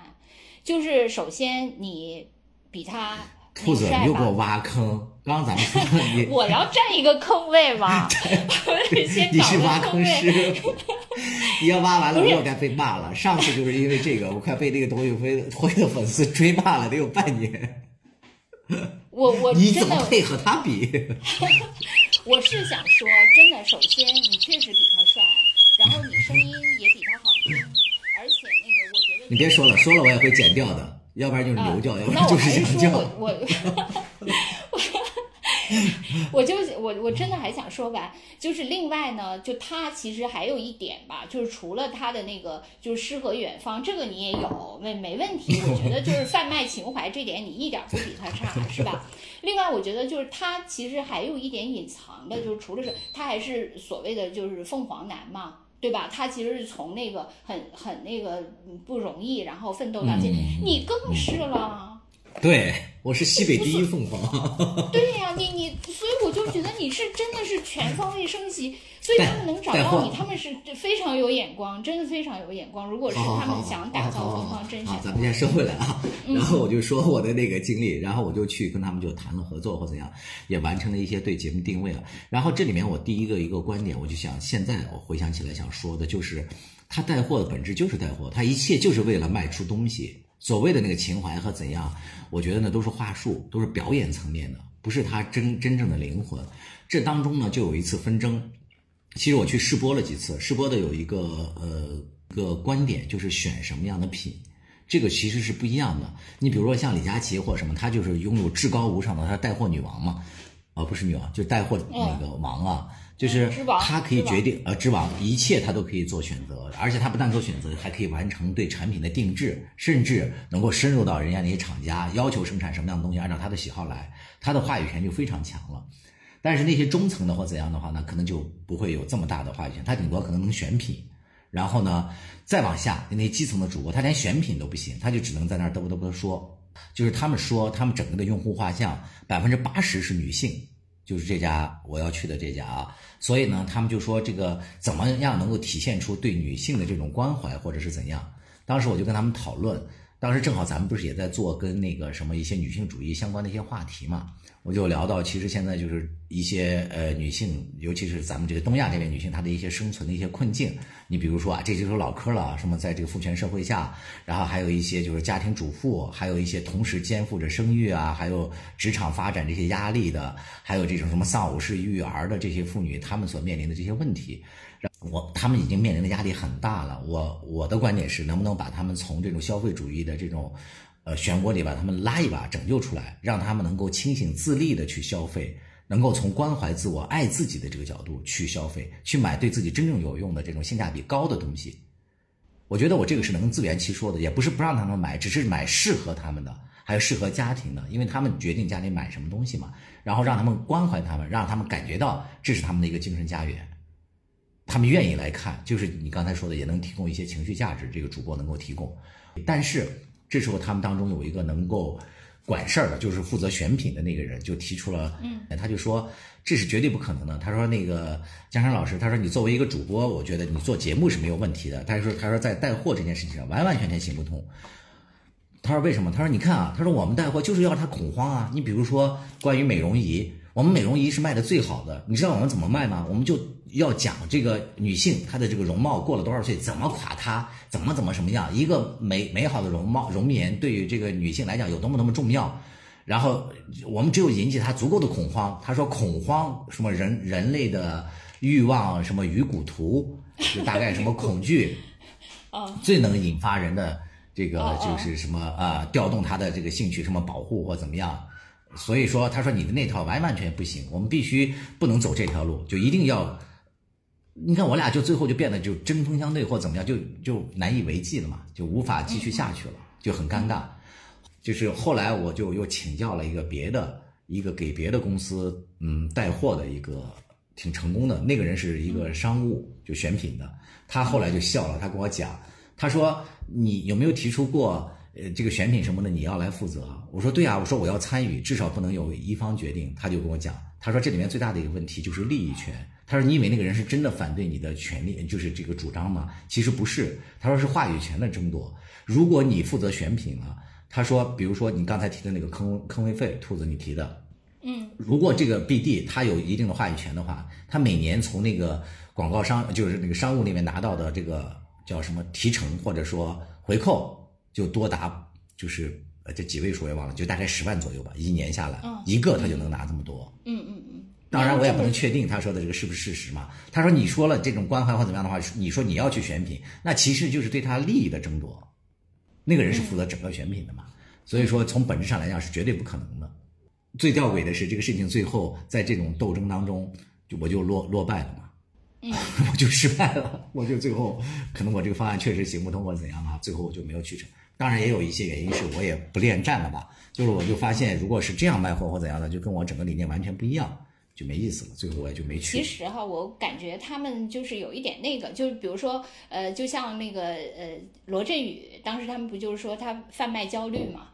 就是首先你比他 *laughs* 兔子你又给我，挖坑，刚刚咱们说你 *laughs* 我要占一个坑位嘛，*laughs* 我得先你是挖坑。师，你要挖完了我又该被骂了。上次就是因为这个，我快被那个董宇辉辉的粉丝追骂了，得有半年。我我你怎么配和他比？我是想说，真的，首先你确实比他帅，然后你声音也比他好听，你别说了，说了我也会剪掉的，要不然就是流教，要不然就是说是洋教。我我 *laughs* 我就我我真的还想说完，就是另外呢，就他其实还有一点吧，就是除了他的那个就是诗和远方，这个你也有，没没问题。我觉得就是 *laughs* 贩卖情怀这点你一点不比他差，是吧？另外，我觉得就是他其实还有一点隐藏的，就是除了是他还是所谓的就是凤凰男嘛。对吧？他其实是从那个很很那个嗯不容易，然后奋斗到现在，嗯你更是了。对，我是西北第一凤凰。对呀、你你，所以我就觉得你是真的是全方位升级，所以他们能找到你，他们是非常有眼光，真的非常有眼光。如果是他们想打造凤凰甄选咱们先收回来啊。嗯然后我就说我的那个经历，然后我就去跟他们就谈了合作或怎样，也完成了一些对节目定位了。然后这里面我第一个一个观点，我就想现在我回想起来想说的就是，他带货的本质就是带货，他一切就是为了卖出东西。所谓的那个情怀和怎样，我觉得呢都是话术，都是表演层面的，不是他真真正的灵魂。这当中呢就有一次纷争，其实我去试播了几次，试播的有一个呃一个观点，就是选什么样的品，这个其实是不一样的。你比如说像李佳琦或者什么，他就是拥有至高无上的，他带货女王嘛，啊、不是女王，就带货那个王啊，就是他可以决定呃之王，一切他都可以做选择，而且他不但做选择，还可以完成对产品的定制，甚至能够深入到人家那些厂家，要求生产什么样的东西，按照他的喜好来，他的话语权就非常强了。但是那些中层的或怎样的话呢，可能就不会有这么大的话语权，他顶多可能能选品，然后呢，再往下那些基层的主播，他连选品都不行，他就只能在那儿嘚啵嘚啵说，就是他们说他们整个的用户画像百分之八十是女性，就是这家我要去的这家啊，所以呢，他们就说这个怎么样能够体现出对女性的这种关怀或者是怎样？当时我就跟他们讨论，当时正好咱们不是也在做跟那个什么一些女性主义相关的一些话题嘛，我就聊到，其实现在就是一些呃女性，尤其是咱们这个东亚这边女性，她的一些生存的一些困境。你比如说啊，这就是老科了，什么在这个父权社会下，然后还有一些就是家庭主妇，还有一些同时肩负着生育啊，还有职场发展这些压力的，还有这种什么丧偶式育儿的这些妇女，她们所面临的这些问题。我他们已经面临的压力很大了。我我的观点是，能不能把他们从这种消费主义的这种呃漩涡里把他们拉一把，拯救出来，让他们能够清醒自立的去消费，能够从关怀自我、爱自己的这个角度去消费，去买对自己真正有用的这种性价比高的东西。我觉得我这个是能自圆其说的，也不是不让他们买，只是买适合他们的，还有适合家庭的，因为他们决定家里买什么东西嘛。然后让他们关怀他们，让他们感觉到这是他们的一个精神家园，他们愿意来看。就是你刚才说的，也能提供一些情绪价值，这个主播能够提供。但是这时候他们当中有一个能够。管事儿的，就是负责选品的那个人，就提出了，嗯，他就说这是绝对不可能的。他说那个江山老师，他说你作为一个主播，我觉得你做节目是没有问题的。他说他说在带货这件事情上完完全全行不通。他说为什么？他说你看啊，他说我们带货就是要他恐慌啊。你比如说关于美容仪。我们美容仪是卖的最好的，你知道我们怎么卖吗？我们就要讲这个女性她的这个容貌过了多少岁，怎么垮塌，怎么怎么什么样，一个美美好的容貌容颜对于这个女性来讲有多么多么重要。然后我们只有引起她足够的恐慌。她说恐慌什么人人类的欲望什么鱼骨图，就大概什么恐惧，*laughs* 最能引发人的这个就是什么啊，调动她的这个兴趣，什么保护或怎么样。所以说，他说你的那套完完全不行，我们必须不能走这条路，就一定要，你看我俩就最后就变得就针锋相对或怎么样，就就难以为继了嘛，就无法继续下去了，就很尴尬。就是后来我就又请教了一个别的一个给别的公司嗯带货的一个挺成功的那个人是一个商务就选品的，他后来就笑了，他跟我讲，他说你有没有提出过？呃，这个选品什么的你要来负责。我说对啊，我说我要参与，至少不能有一方决定。他就跟我讲，他说这里面最大的一个问题就是利益权。他说你以为那个人是真的反对你的权利，就是这个主张吗？其实不是。他说是话语权的争夺。如果你负责选品了，他说，比如说你刚才提的那个坑坑位费，兔子你提的，嗯，如果这个 BD 他有一定的话语权的话，他每年从那个广告商就是那个商务那边拿到的这个叫什么提成或者说回扣。就多达就是呃这几位数也忘了，就大概十万左右吧，一年下来，一个他就能拿这么多。嗯嗯嗯。当然我也不能确定他说的这个是不是事实嘛。他说你说了这种关怀或怎么样的话，你说你要去选品，那其实就是对他利益的争夺。那个人是负责整个选品的嘛，所以说从本质上来讲是绝对不可能的。最吊诡的是这个事情最后在这种斗争当中，就我就落落败了嘛。*laughs* 我就失败了，我就最后可能我这个方案确实行不通或怎样啊，最后我就没有去成。当然也有一些原因是我也不恋战了吧，就是我就发现如果是这样卖货或怎样的，就跟我整个理念完全不一样，就没意思了。最后我也就没去。其实哈，我感觉他们就是有一点那个，就是比如说呃，就像那个呃罗振宇，当时他们不就是说他贩卖焦虑嘛。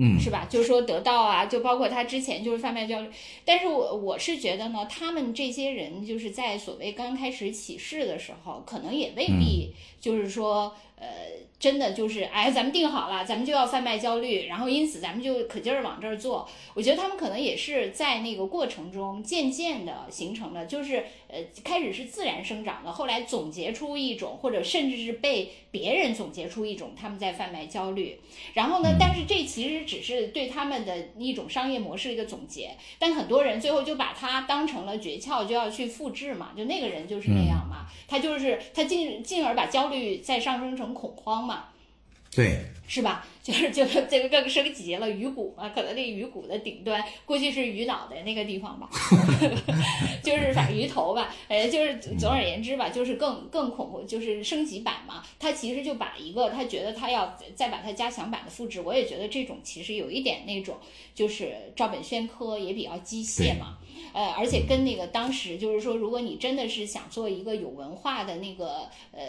嗯，是吧？就是说得到啊，就包括他之前就是贩卖焦虑，但是我我是觉得呢，他们这些人就是在所谓刚开始起势的时候，可能也未必就是说呃。真的就是，哎，咱们定好了，咱们就要贩卖焦虑，然后因此咱们就可劲儿往这儿做。我觉得他们可能也是在那个过程中渐渐的形成了，就是呃，开始是自然生长的，后来总结出一种，或者甚至是被别人总结出一种他们在贩卖焦虑。然后呢，但是这其实只是对他们的一种商业模式一个总结，但很多人最后就把它当成了诀窍，就要去复制嘛，就那个人就是那样嘛，他就是他进进而把焦虑再上升成恐慌。嘛，对，是吧？*laughs* 就是就是这个更升级了，鱼骨嘛，可能那鱼骨的顶端估计是鱼脑袋那个地方吧，*laughs* *laughs* 就是反正鱼头吧，呃，就是总而言之吧，就是更更恐怖，就是升级版嘛。他其实就把一个他觉得他要再把它加强版的复制，我也觉得这种其实有一点那种就是照本宣科，也比较机械嘛。呃，而且跟那个当时就是说，如果你真的是想做一个有文化的那个呃，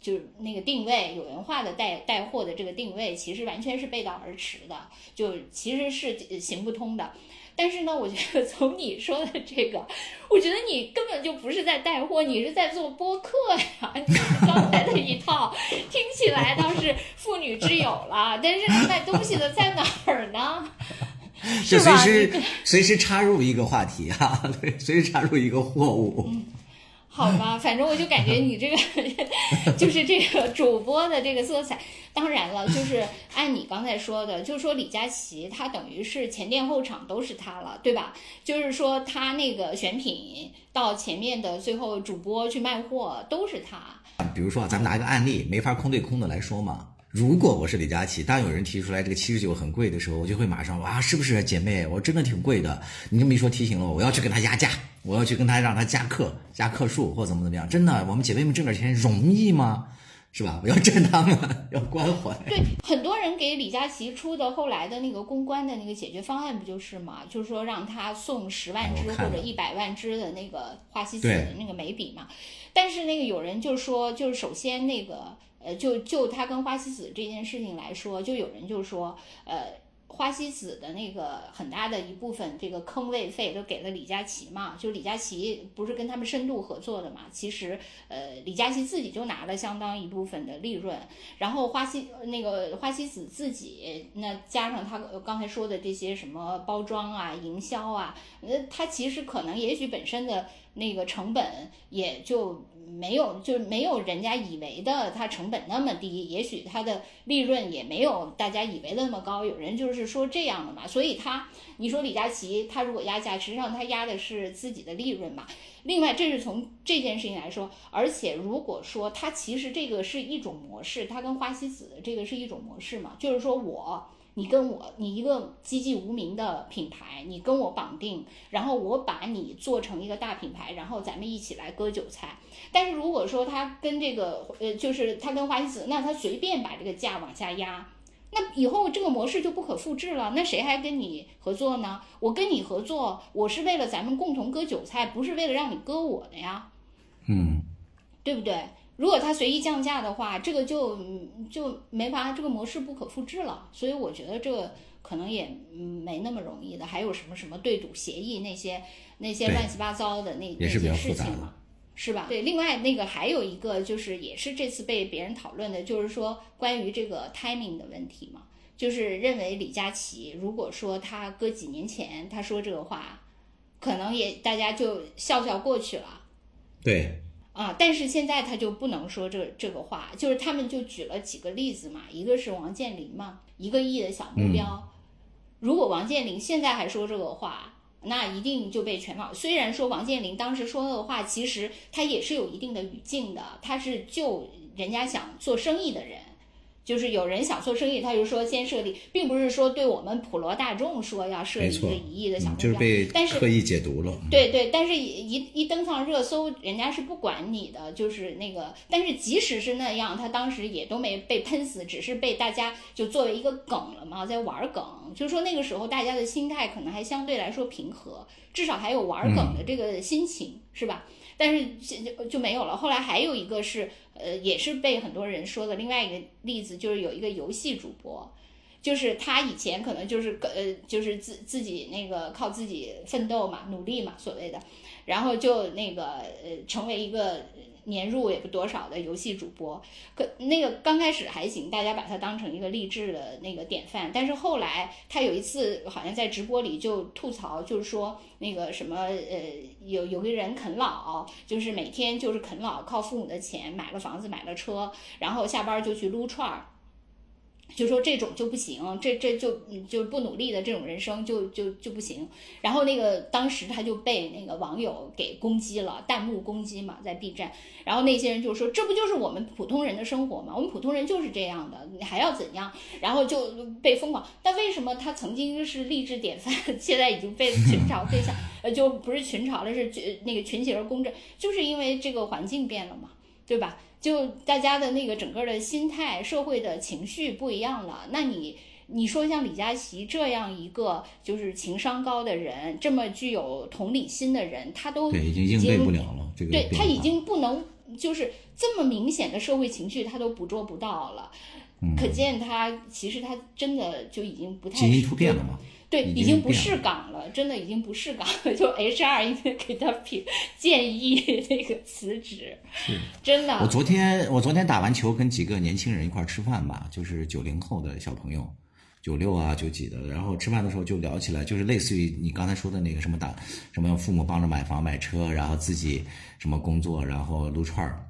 就是那个定位，有文化的带带货的这个定位，其实完全是背道而驰的，就其实是行不通的。但是呢，我觉得从你说的这个，我觉得你根本就不是在带货，你是在做播客呀。你刚才的一套听起来倒是妇女之友了，但是卖东西的在哪儿呢？*laughs* 就随时随时插入一个话题哈，*laughs* 对，随时插入一个货物。嗯，好吧，反正我就感觉你这个 *laughs* 就是这个主播的这个色彩。当然了，就是按你刚才说的，就是说李佳琦他等于是前店后厂都是他了，对吧？就是说他那个选品到前面的最后主播去卖货都是他。比如说，咱们拿一个案例，没法空对空的来说嘛。如果我是李佳琦，当有人提出来这个七十九很贵的时候，我就会马上哇，是不是姐妹？我真的挺贵的。你这么一说，提醒了我，我要去跟他压价，我要去跟他让他加课、加课数或怎么怎么样。真的，我们姐妹们挣点钱容易吗？是吧？我要挣他们，*laughs* 要关怀。对，很多人给李佳琦出的后来的那个公关的那个解决方案不就是嘛？就是说让他送十万支或者一百万支的那个花西子的那个眉笔嘛。但是那个有人就说，就是首先那个。呃，就就他跟花西子这件事情来说，就有人就说，呃，花西子的那个很大的一部分这个坑位费都给了李佳琦嘛，就李佳琦不是跟他们深度合作的嘛，其实呃，李佳琦自己就拿了相当一部分的利润，然后花西那个花西子自己那加上他刚才说的这些什么包装啊、营销啊，那他其实可能也许本身的那个成本也就。没有，就没有人家以为的，它成本那么低，也许它的利润也没有大家以为的那么高。有人就是说这样的嘛，所以他，你说李佳琦他如果压价，实际上他压的是自己的利润嘛。另外，这是从这件事情来说，而且如果说他其实这个是一种模式，他跟花西子这个是一种模式嘛，就是说我。你跟我，你一个籍籍无名的品牌，你跟我绑定，然后我把你做成一个大品牌，然后咱们一起来割韭菜。但是如果说他跟这个，呃，就是他跟花西子，那他随便把这个价往下压，那以后这个模式就不可复制了。那谁还跟你合作呢？我跟你合作，我是为了咱们共同割韭菜，不是为了让你割我的呀。嗯，对不对？如果他随意降价的话，这个就就没法，这个模式不可复制了。所以我觉得这个可能也没那么容易的。还有什么什么对赌协议那些那些乱七八糟的那那些事情嘛，是吧？对。另外那个还有一个就是也是这次被别人讨论的，就是说关于这个 timing 的问题嘛，就是认为李佳琦如果说他搁几年前他说这个话，可能也大家就笑笑过去了。对。啊，但是现在他就不能说这这个话，就是他们就举了几个例子嘛，一个是王健林嘛，一个亿的小目标，如果王健林现在还说这个话，那一定就被全网。虽然说王健林当时说那个话，其实他也是有一定的语境的，他是就人家想做生意的人。就是有人想做生意，他就说先设立，并不是说对我们普罗大众说要设立一个一亿的小目标，但是刻意解读了。对对，但是一一登上热搜，人家是不管你的，就是那个。但是即使是那样，他当时也都没被喷死，只是被大家就作为一个梗了嘛，在玩梗。就是说那个时候大家的心态可能还相对来说平和，至少还有玩梗的这个心情，是吧？但是就就没有了。后来还有一个是，呃，也是被很多人说的另外一个例子，就是有一个游戏主播，就是他以前可能就是呃，就是自自己那个靠自己奋斗嘛，努力嘛，所谓的，然后就那个呃，成为一个。年入也不多少的游戏主播，可那个刚开始还行，大家把他当成一个励志的那个典范。但是后来他有一次好像在直播里就吐槽，就是说那个什么呃，有有个人啃老，就是每天就是啃老，靠父母的钱买了房子买了车，然后下班就去撸串儿。就说这种就不行，这这就就不努力的这种人生就就就不行。然后那个当时他就被那个网友给攻击了，弹幕攻击嘛，在 B 站。然后那些人就说，这不就是我们普通人的生活吗？我们普通人就是这样的，你还要怎样？然后就被疯狂。但为什么他曾经是励志典范，*laughs* 现在已经被群嘲对象？呃，就不是群嘲了，是群那个群起而攻之，就是因为这个环境变了嘛，对吧？就大家的那个整个的心态、社会的情绪不一样了。那你你说像李佳琦这样一个就是情商高的人，这么具有同理心的人，他都已经应对不了了。这个对他已经不能就是这么明显的社会情绪，他都捕捉不到了。可见他其实他真的就已经不太基因突变了嘛。对，已经不是岗了，真的已经不是岗了。*laughs* 就 HR 应该给他评建议 *laughs* 那个辞职，是真的。我昨天我昨天打完球，跟几个年轻人一块吃饭吧，就是九零后的小朋友，九六啊九几的，然后吃饭的时候就聊起来，就是类似于你刚才说的那个什么打什么父母帮着买房买车，然后自己什么工作，然后撸串儿。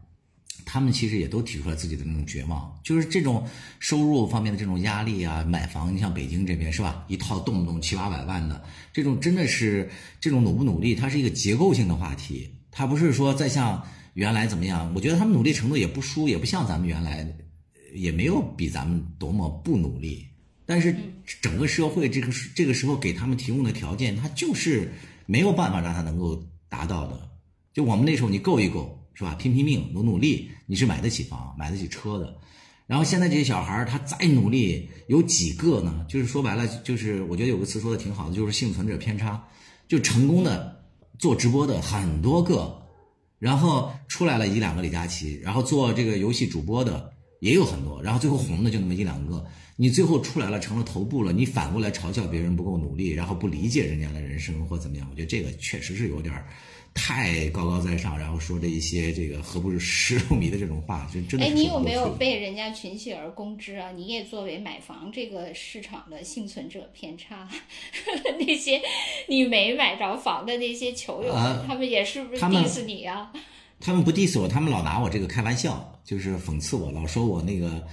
他们其实也都提出来自己的那种绝望，就是这种收入方面的这种压力啊，买房，你像北京这边是吧，一套动不动七八百万的，这种真的是这种努不努力，它是一个结构性的话题，它不是说再像原来怎么样，我觉得他们努力程度也不输，也不像咱们原来也没有比咱们多么不努力，但是整个社会这个这个时候给他们提供的条件，他就是没有办法让他能够达到的。就我们那时候，你够一够是吧？拼拼命，努努力，你是买得起房、买得起车的。然后现在这些小孩儿，他再努力，有几个呢？就是说白了，就是我觉得有个词说的挺好的，就是幸存者偏差。就成功的做直播的很多个，然后出来了一两个李佳琦，然后做这个游戏主播的也有很多，然后最后红的就那么一两个。你最后出来了，成了头部了，你反过来嘲笑别人不够努力，然后不理解人家的人生或怎么样？我觉得这个确实是有点儿。太高高在上，然后说这一些这个何不是食肉糜的这种话，就真的。哎，你有没有被人家群起而攻之啊？你也作为买房这个市场的幸存者偏差，*laughs* 那些你没买着房的那些球友，他们也是不是 diss 你啊？他们不 diss 我，他们老拿我这个开玩笑，就是讽刺我，老说我那个，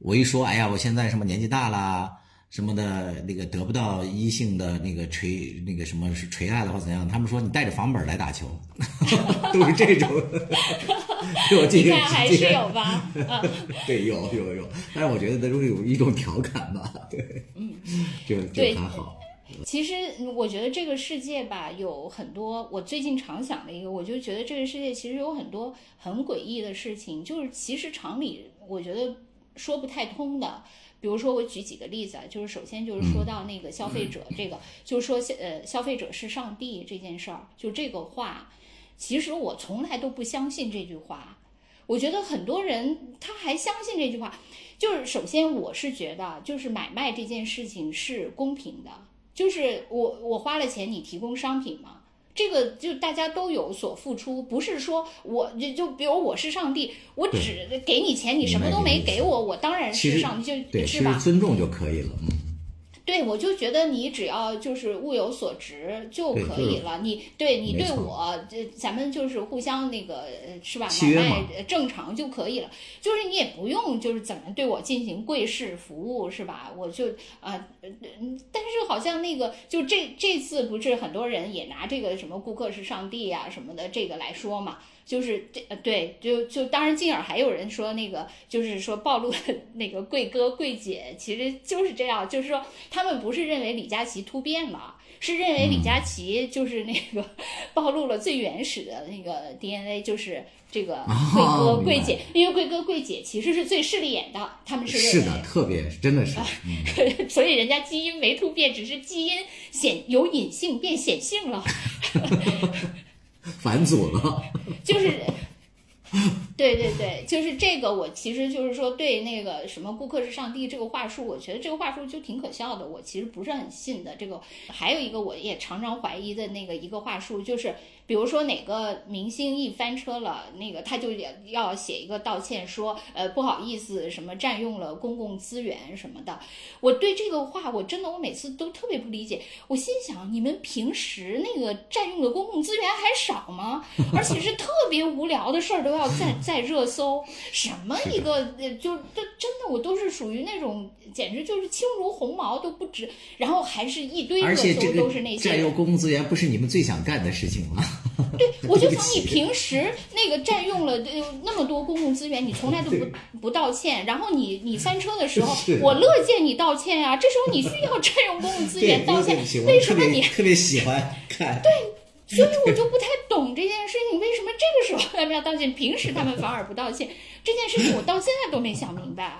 我一说，哎呀，我现在什么年纪大啦。什么的那个得不到一性的那个垂那个什么是垂爱了或怎样？他们说你带着房本来打球，*laughs* 都是这种。*laughs* 对我今天还是有吧？*laughs* 对，有有有，但是我觉得都是有一种调侃吧。对，嗯，就就还好。其实我觉得这个世界吧，有很多我最近常想的一个，我就觉得这个世界其实有很多很诡异的事情，就是其实常理我觉得说不太通的。比如说，我举几个例子啊，就是首先就是说到那个消费者这个，就是说消呃消费者是上帝这件事儿，就这个话，其实我从来都不相信这句话。我觉得很多人他还相信这句话，就是首先我是觉得，就是买卖这件事情是公平的，就是我我花了钱，你提供商品嘛。这个就大家都有所付出，不是说我就就比如我是上帝，我只给你钱，你什么都没给我，我当然是上帝，就是吧？尊重就可以了，嗯。对，我就觉得你只要就是物有所值就可以了。你对你对我，这咱们就是互相那个是吧？买卖正常就可以了。就是你也不用就是怎么对我进行贵式服务是吧？我就啊，但是好像那个就这这次不是很多人也拿这个什么顾客是上帝呀什么的这个来说嘛。就是这呃对，就就当然，进而还有人说那个，就是说暴露的 *laughs* 那个贵哥贵姐，其实就是这样，就是说他们不是认为李佳琦突变了，是认为李佳琦就是那个 *laughs* 暴露了最原始的那个 DNA，就是这个贵哥贵姐，因为贵哥贵姐其实是最势利眼的，他们是是的，特别真的是，*laughs* 所以人家基因没突变，只是基因显有隐性变显性了。*laughs* 反祖了，*laughs* 就是，对对对，就是这个。我其实就是说，对那个什么“顾客是上帝”这个话术，我觉得这个话术就挺可笑的。我其实不是很信的。这个还有一个，我也常常怀疑的那个一个话术，就是。比如说哪个明星一翻车了，那个他就也要写一个道歉，说呃不好意思，什么占用了公共资源什么的。我对这个话我真的我每次都特别不理解。我心想，你们平时那个占用的公共资源还少吗？而且是特别无聊的事儿都要在在 *laughs* 热搜，什么一个呃就这真的我都是属于那种简直就是轻如鸿毛都不值，然后还是一堆热搜都是那些占用公共资源，不是你们最想干的事情吗？对，*laughs* 我就想你平时那个占用了那么多公共资源，你从来都不不道歉。然后你你翻车的时候，我乐见你道歉呀。这时候你需要占用公共资源道歉，为什么你特别喜欢看？对，所以我就不太懂这件事情，为什么这个时候他们要道歉，平时他们反而不道歉？这件事情我到现在都没想明白。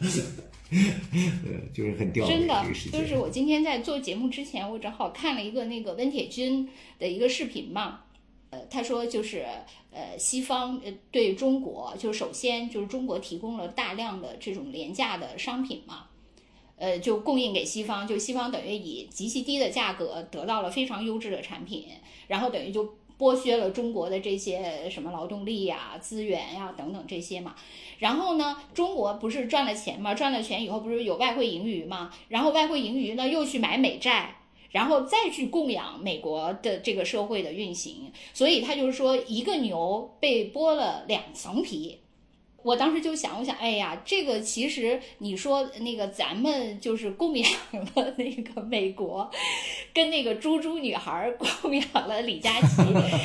*laughs* *laughs* 就是很吊真的，就是我今天在做节目之前，我正好看了一个那个温铁军的一个视频嘛。呃，他说就是呃，西方呃对中国，就首先就是中国提供了大量的这种廉价的商品嘛，呃，就供应给西方，就西方等于以极其低的价格得到了非常优质的产品，然后等于就剥削了中国的这些什么劳动力呀、资源呀等等这些嘛。然后呢，中国不是赚了钱嘛？赚了钱以后不是有外汇盈余嘛？然后外汇盈余呢又去买美债。然后再去供养美国的这个社会的运行，所以他就是说，一个牛被剥了两层皮，我当时就想，我想，哎呀，这个其实你说那个咱们就是供养了那个美国，跟那个猪猪女孩供养了李佳琦，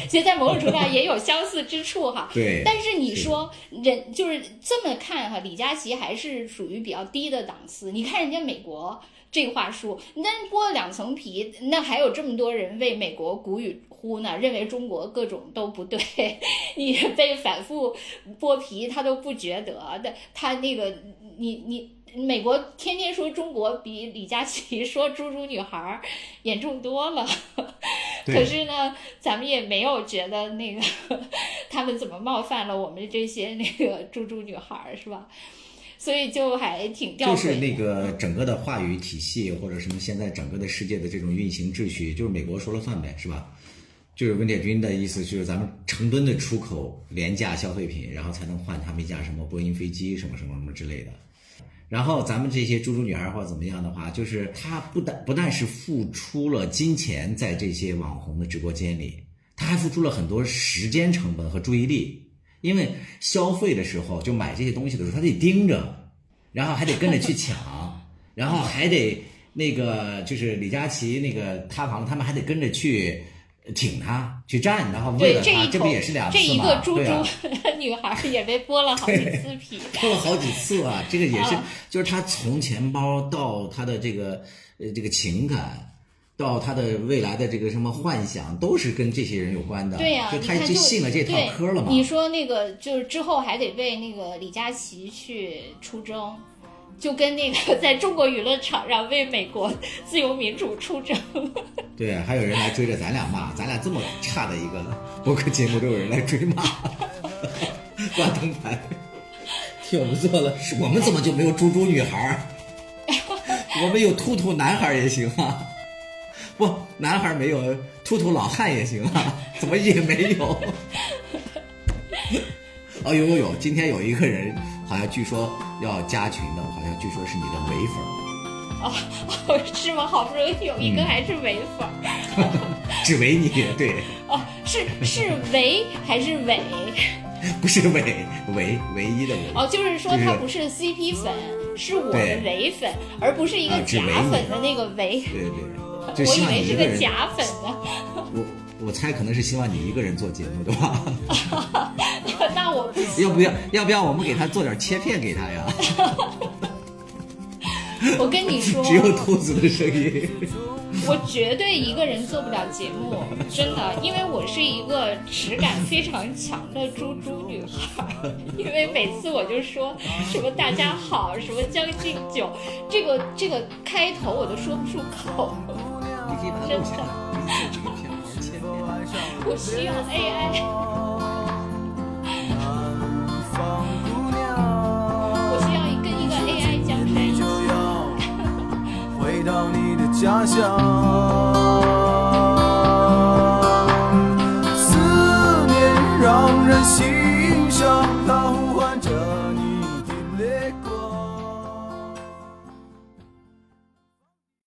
其实，在某种程度上也有相似之处哈。对。但是你说人就是这么看哈，李佳琦还是属于比较低的档次。你看人家美国。这话说，那剥了两层皮，那还有这么多人为美国鼓与呼呢，认为中国各种都不对，*laughs* 你被反复剥皮，他都不觉得的。他那个，你你美国天天说中国比李佳琦说猪猪女孩严重多了，可是呢，咱们也没有觉得那个他们怎么冒犯了我们这些那个猪猪女孩，是吧？所以就还挺吊诡，就是那个整个的话语体系或者什么，现在整个的世界的这种运行秩序，就是美国说了算呗，是吧？就是温铁军的意思，就是咱们成吨的出口廉价消费品，然后才能换他们一架什么波音飞机什么什么什么之类的。然后咱们这些猪猪女孩或者怎么样的话，就是她不但不但是付出了金钱在这些网红的直播间里，她还付出了很多时间成本和注意力。因为消费的时候，就买这些东西的时候，她得盯着，然后还得跟着去抢，然后还得那个就是李佳琦那个塌房，他们还得跟着去挺他去站，然后为了他，这不也是两次吗？这一个猪猪，*laughs* 女孩也被剥了好几次皮，剥了好几次啊！这个也是，就是他从钱包到他的这个呃这个情感。到他的未来的这个什么幻想，都是跟这些人有关的。对呀，就他就信了这套嗑了嘛。你说那个就是之后还得为那个李佳琦去出征，就跟那个在中国娱乐场上为美国自由民主出征。*laughs* 对，还有人来追着咱俩骂，咱俩这么差的一个播客节目都有人来追骂，*laughs* 挂灯牌，挺不错的。我们怎么就没有猪猪女孩？*laughs* 我们有兔兔男孩也行啊。不，男孩没有，秃秃老汉也行啊，怎么也没有？哦，有有有，今天有一个人好像据说要加群的，好像据说是你的伪粉。哦哦，*laughs* 是吗？好不容易有一个还是伪粉，*laughs* 只唯你对。哦，是是唯还是伪？*laughs* 不是唯唯唯一的人。哦，就是说他不是 CP 粉，是我的伪粉，而不是一个假粉的那个伪。对对。我以为是个假粉呢。我我猜可能是希望你一个人做节目，对吧？那我不要不要要不要我们给他做点切片给他呀？*laughs* 我跟你说，只有兔子的声音。*laughs* 我绝对一个人做不了节目，真的，因为我是一个质感非常强的猪猪女孩。*laughs* 因为每次我就说什么大家好，什么将进酒，这个这个开头我都说不出口。你可以把它录下来，这个片好切片。我需要 AI。我需要跟一个 AI 江山一起。回到你的家乡，思念让人心。